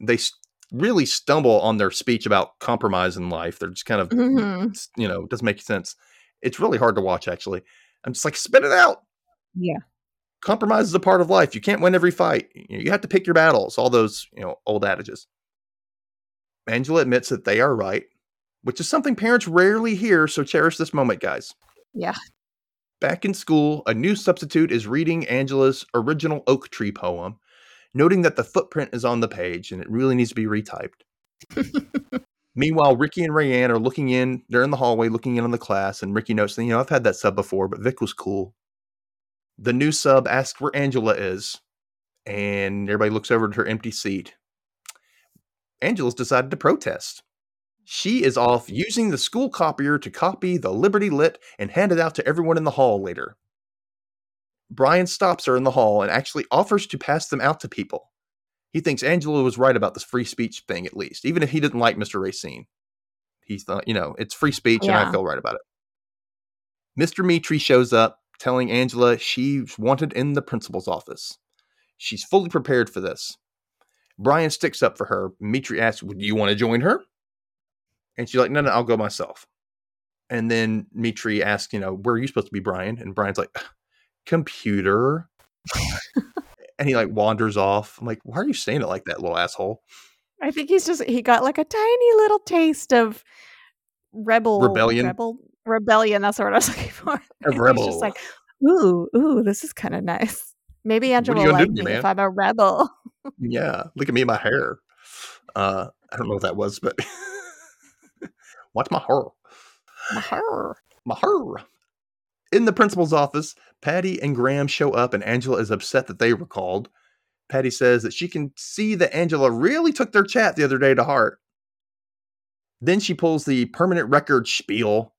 They s- really stumble on their speech about compromise in life. They're just kind of, Mhm. you know, it doesn't make sense. It's really hard to watch, actually. I'm just like, spit it out. Yeah. Compromise is a part of life. You can't win every fight. You have to pick your battles. All those, you know, old adages. Angela admits that they are right, which is something parents rarely hear. So cherish this moment, guys. Yeah. Back in school, a new substitute is reading Angela's original oak tree poem, noting that the footprint is on the page and it really needs to be retyped. <laughs> Meanwhile, Ricky and Rayanne are looking in, they're in the hallway looking in on the class, and Ricky notes, you know, I've had that sub before, but Vic was cool. The new sub asks where Angela is, and everybody looks over at her empty seat. Angela's decided to protest. She is off using the school copier to copy the Liberty Lit and hand it out to everyone in the hall later. Brian stops her in the hall and actually offers to pass them out to people. He thinks Angela was right about this free speech thing, at least, even if he didn't like Mr. Racine. He thought, you know, it's free speech and I Yeah. feel right about it. Mr. Mitri shows up telling Angela she's wanted in the principal's office. She's fully prepared for this. Brian sticks up for her. Mitri asks, Do you want to join her? And she's like, No, no, I'll go myself. And then Mitri asks, You know, where are you supposed to be, Brian? And Brian's like, Computer. <laughs> and he like wanders off. I'm like, Why are you saying it like that, little asshole? I think he's just, he got like a tiny little taste of rebel Rebellion. Rebel rebellion. That's what I was <laughs> looking for. A <laughs> rebel. just like, ooh, ooh, this is kind of nice. Maybe Angela will like me me, if? I'm a rebel. <laughs> Yeah, look at me and my hair. Uh, I don't know what that was, but watch my hair. Arr. My hair. In the principal's office, Patty and Graham show up, and Angela is upset that they were called. Patty says that she can see that Angela really took their chat the other day to heart. Then she pulls the permanent record spiel.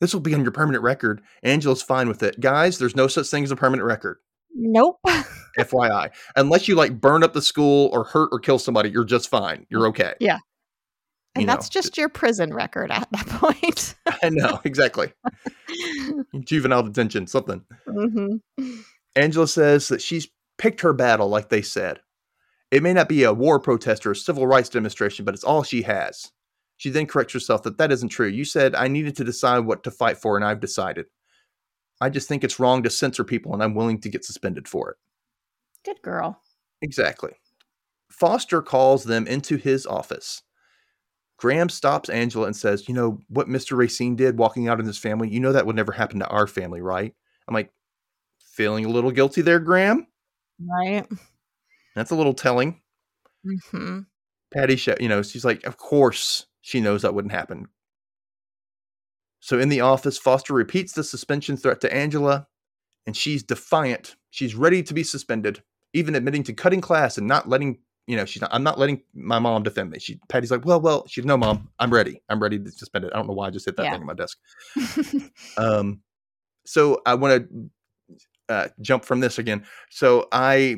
This will be on your permanent record. Angela's fine with it. Guys, there's no such thing as a permanent record. Nope. <laughs> FYI. Unless you like burn up the school or hurt or kill somebody, you're just fine. You're okay. Yeah. And You know, that's just your prison record at that point. <laughs> I know, exactly. <laughs> Juvenile detention, something. hmm Angela says that she's picked her battle, like they said. It may not be a war protest or a civil rights demonstration, but it's all she has. She then corrects herself that that isn't true. You said I needed to decide what to fight for, and I've decided. I just think it's wrong to censor people, and I'm willing to get suspended for it. Good girl. Exactly. Foster calls them into his office. Graham stops Angela and says, You know what Mr. Racine did walking out in his family? You know that would never happen to our family, right? I'm like, feeling a little guilty there, Graham? Right. That's a little telling. hmm Patty, you know, she's like, Of course she knows that wouldn't happen. So in the office, Foster repeats the suspension threat to Angela, and she's defiant. She's ready to be suspended, even admitting to cutting class and not letting, you know, she's not, I'm not letting my mom defend me. She, Patty's like, well, well, she's no, mom, I'm ready. I'm ready to suspend it. I don't know why I just hit that Yeah. thing on my desk. <laughs> Um, so I want to uh, jump from this again. So I,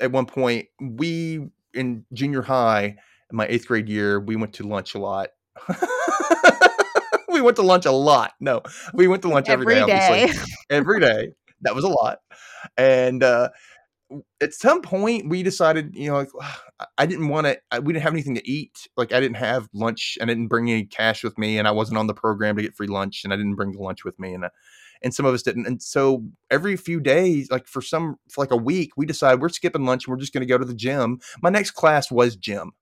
at one point, we in junior high, in my eighth grade year, we went to lunch a lot. <laughs> we went to lunch a lot. No, we went to lunch every Every day. obviously day. every day. That was a lot. And uh, at some point, we decided, you know, like I- didn't want to. We didn't have anything to eat. Like I didn't have lunch, I didn't bring any cash with me, and I wasn't on the program to get free lunch, and I didn't bring the lunch with me, and uh, and some of us didn't. And so every few days, like for some, for like a week, we decided we're skipping lunch and we're just going to go to the gym. My next class was gym,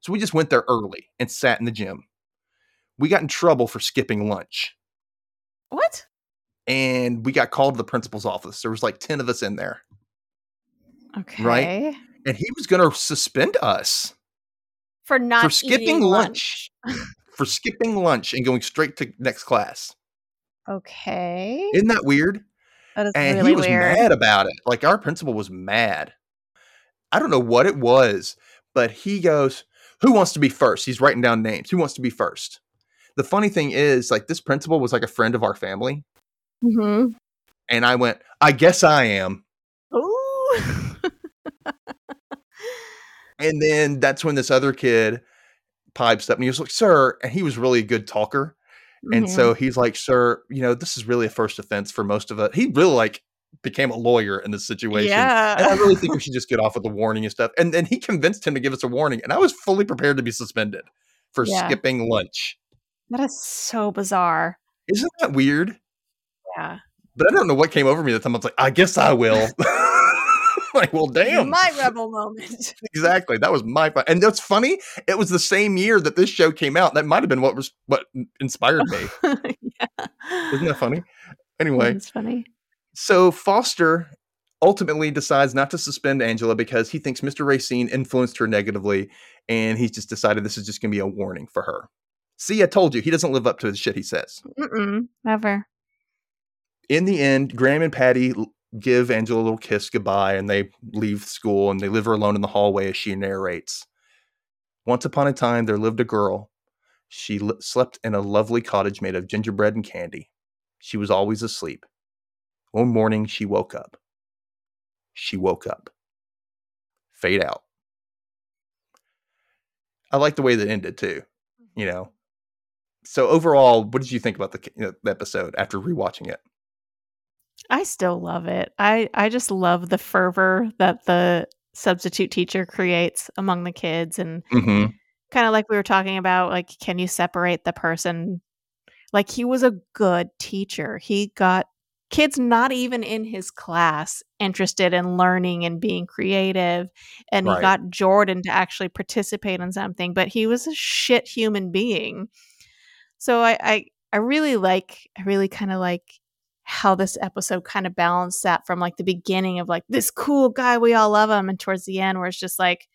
so we just went there early and sat in the gym. We got in trouble for skipping lunch What? and we got called to the principal's office. There was like 10 of us in there. Okay. Right? And he was going to suspend us For not for skipping eating lunch. <laughs> for skipping lunch and going straight to next class. Okay. Isn't that weird? that is And really he was weird. mad about it. Like our principal was mad. I don't know what it was, but he goes, Who wants to be first? He's writing down names. Who wants to be first? The funny thing is, like, this principal was like a friend of our family. hmm And I went, I guess I am. Ooh. <laughs> And then that's when this other kid pipes up and he was like, Sir, and he was really a good talker. And Mhm. so he's like, Sir, you know, this is really a first offense for most of us. He really like became a lawyer in this situation. And I really think we should just get off with the warning and stuff. And then he convinced him to give us a warning. And I was fully prepared to be suspended for Yeah. skipping lunch. that is so bizarre. Isn't that weird? Yeah. But I don't know what came over me that time. I was like, I guess I will. <laughs> like, well, damn. My rebel moment. <laughs> exactly. That was my fun. And that's funny. It was the same year that this show came out. That might have been what was what inspired me. <laughs> yeah. Isn't that funny? Anyway, It's funny. so Foster ultimately decides not to suspend Angela because he thinks Mr. Racine influenced her negatively, and he's just decided this is just going to be a warning for her. See, I told you he doesn't live up to the shit he says. Mm-mm. Never. In the end, Graham and Patty give Angela a little kiss goodbye, and they leave school and they leave her alone in the hallway as she narrates. Once upon a time, there lived a girl. She slept in a lovely cottage made of gingerbread and candy. She was always asleep. One morning, she woke up. She woke up. Fade out. I like the way that ended too. You mm-hmm. know. So overall, what did you think about the, you know, the episode after rewatching it? I still love it. I I just love the fervor that the substitute teacher creates among the kids and Mm-hmm. kind of like we were talking about like can you separate the person like he was a good teacher. He got kids not even in his class interested in learning and being creative and Right. he got Jordan to actually participate in something, but he was a shit human being. So I I, I really like I really kind of like how this episode kind of balanced that from like the beginning of like this cool guy we all love him and towards the end where it's just like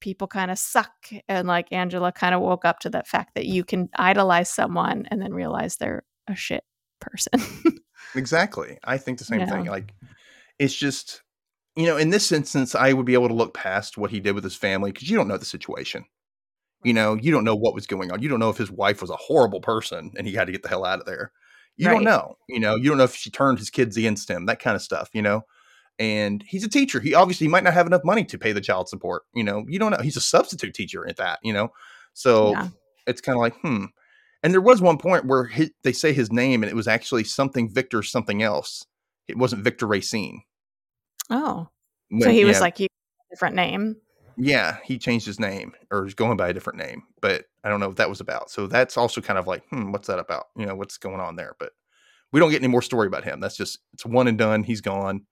people kind of suck and like Angela kind of woke up to that fact that you can idolize someone and then realize they're a shit person. <laughs> Exactly. I think the same Yeah. thing. Like, it's just, you know, in this instance, I would be able to look past what he did with his family because you don't know the situation. You know, you don't know what was going on. You don't know if his wife was a horrible person and he had to get the hell out of there. You Right. don't know. You know, you don't know if she turned his kids against him, that kind of stuff, you know? And he's a teacher. He obviously might not have enough money to pay the child support. You know, you don't know. He's a substitute teacher at that, you know? So Yeah. it's kind of like, hmm. And there was one point where hi they say his name and it was actually something Victor something else. It wasn't Victor Racine. oh. When- so he was yeah, like you different name. Yeah, he changed his name or is going by a different name, but I don't know what that was about. So that's also kind of like, hmm, what's that about? You know, what's going on there? But we don't get any more story about him. That's just it's one and done. He's gone.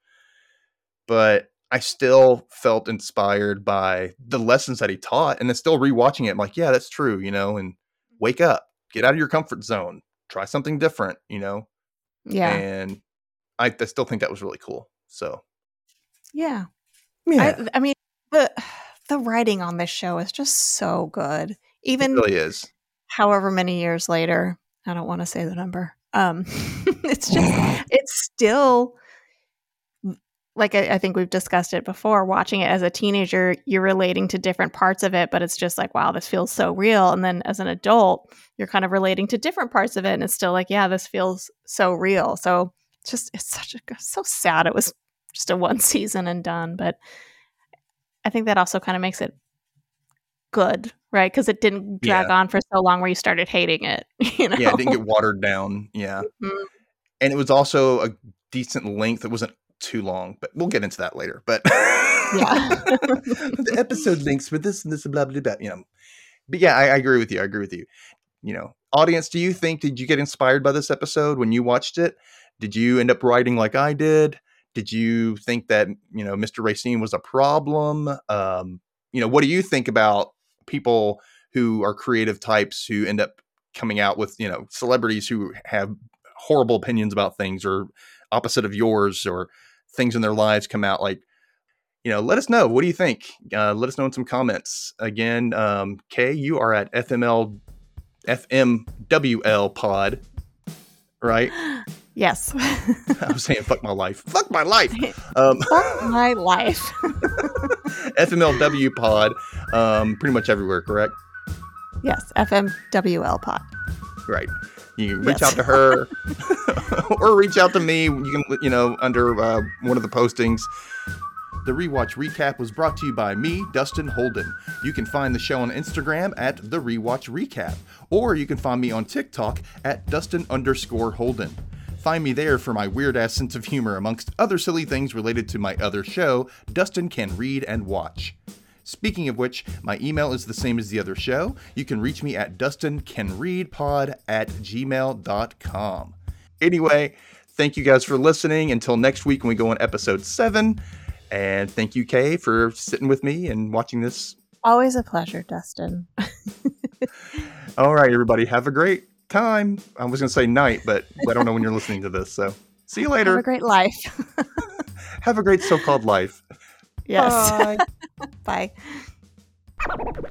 But I still felt inspired by the lessons that he taught, and then still rewatching it. I'm like, yeah, that's true. You know, and wake up, get out of your comfort zone, try something different. You know, Yeah. and I, I still think that was really cool. So yeah. yeah, I, I mean the the writing on this show is just so good. it Even really is. however many years later, I don't want to say the number. Um <laughs> it's just <laughs> it's still like I, I think we've discussed it before watching it as a teenager you're relating to different parts of it but it's just like wow this feels so real and then as an adult you're kind of relating to different parts of it and it's still like yeah this feels so real so just it's such a so sad it was just a one <laughs> season and done but i think that also kind of makes it good right because it didn't drag on for so long where you started hating it <laughs> you know Yeah, it didn't get watered down. Yeah. Mhm. and it was also a decent length. It wasn't too long, but we'll get into that later. But Yeah. <laughs> the episode <laughs> links for this and this and blah blah blah. You know, but yeah, I, I agree with you. I agree with you. You know, audience, do you think did you get inspired by this episode when you watched it? Did you end up writing like I did? Did you think that you know Mr. Racine was a problem? Um, you know, what do you think about people who are creative types who end up coming out with you know celebrities who have horrible opinions about things or opposite of yours or things in their lives come out like you know let us know what do you think uh, let us know in some comments again um, kay you are at fml fmwl pod right <gasps> yes <laughs> i was saying fuck my life fuck my life <laughs> um, fuck my life <laughs> fmlw pod um, pretty much everywhere correct yes fmwl pod Right. You can reach Yes. out to her or reach out to me. You can, you know, under uh, one of the postings. The Rewatch Recap was brought to you by me, Dustin Holden. You can find the show on Instagram at The Rewatch Recap, or you can find me on TikTok at Dustin underscore Holden. Find me there for my weird ass sense of humor, amongst other silly things related to my other show, Dustin Can Read and Watch. Speaking of which, my email is the same as the other show. You can reach me at dustincanreadpod at gmail.com. Anyway, thank you guys for listening. Until next week when we go on episode seven. And thank you, Kay, for sitting with me and watching this. always a pleasure dustin <laughs> All right, everybody, have a great time. I was going to say night, but I don't know when you're listening to this. So see you later. have a great life Have a great so called life. yes Bye. <laughs> bye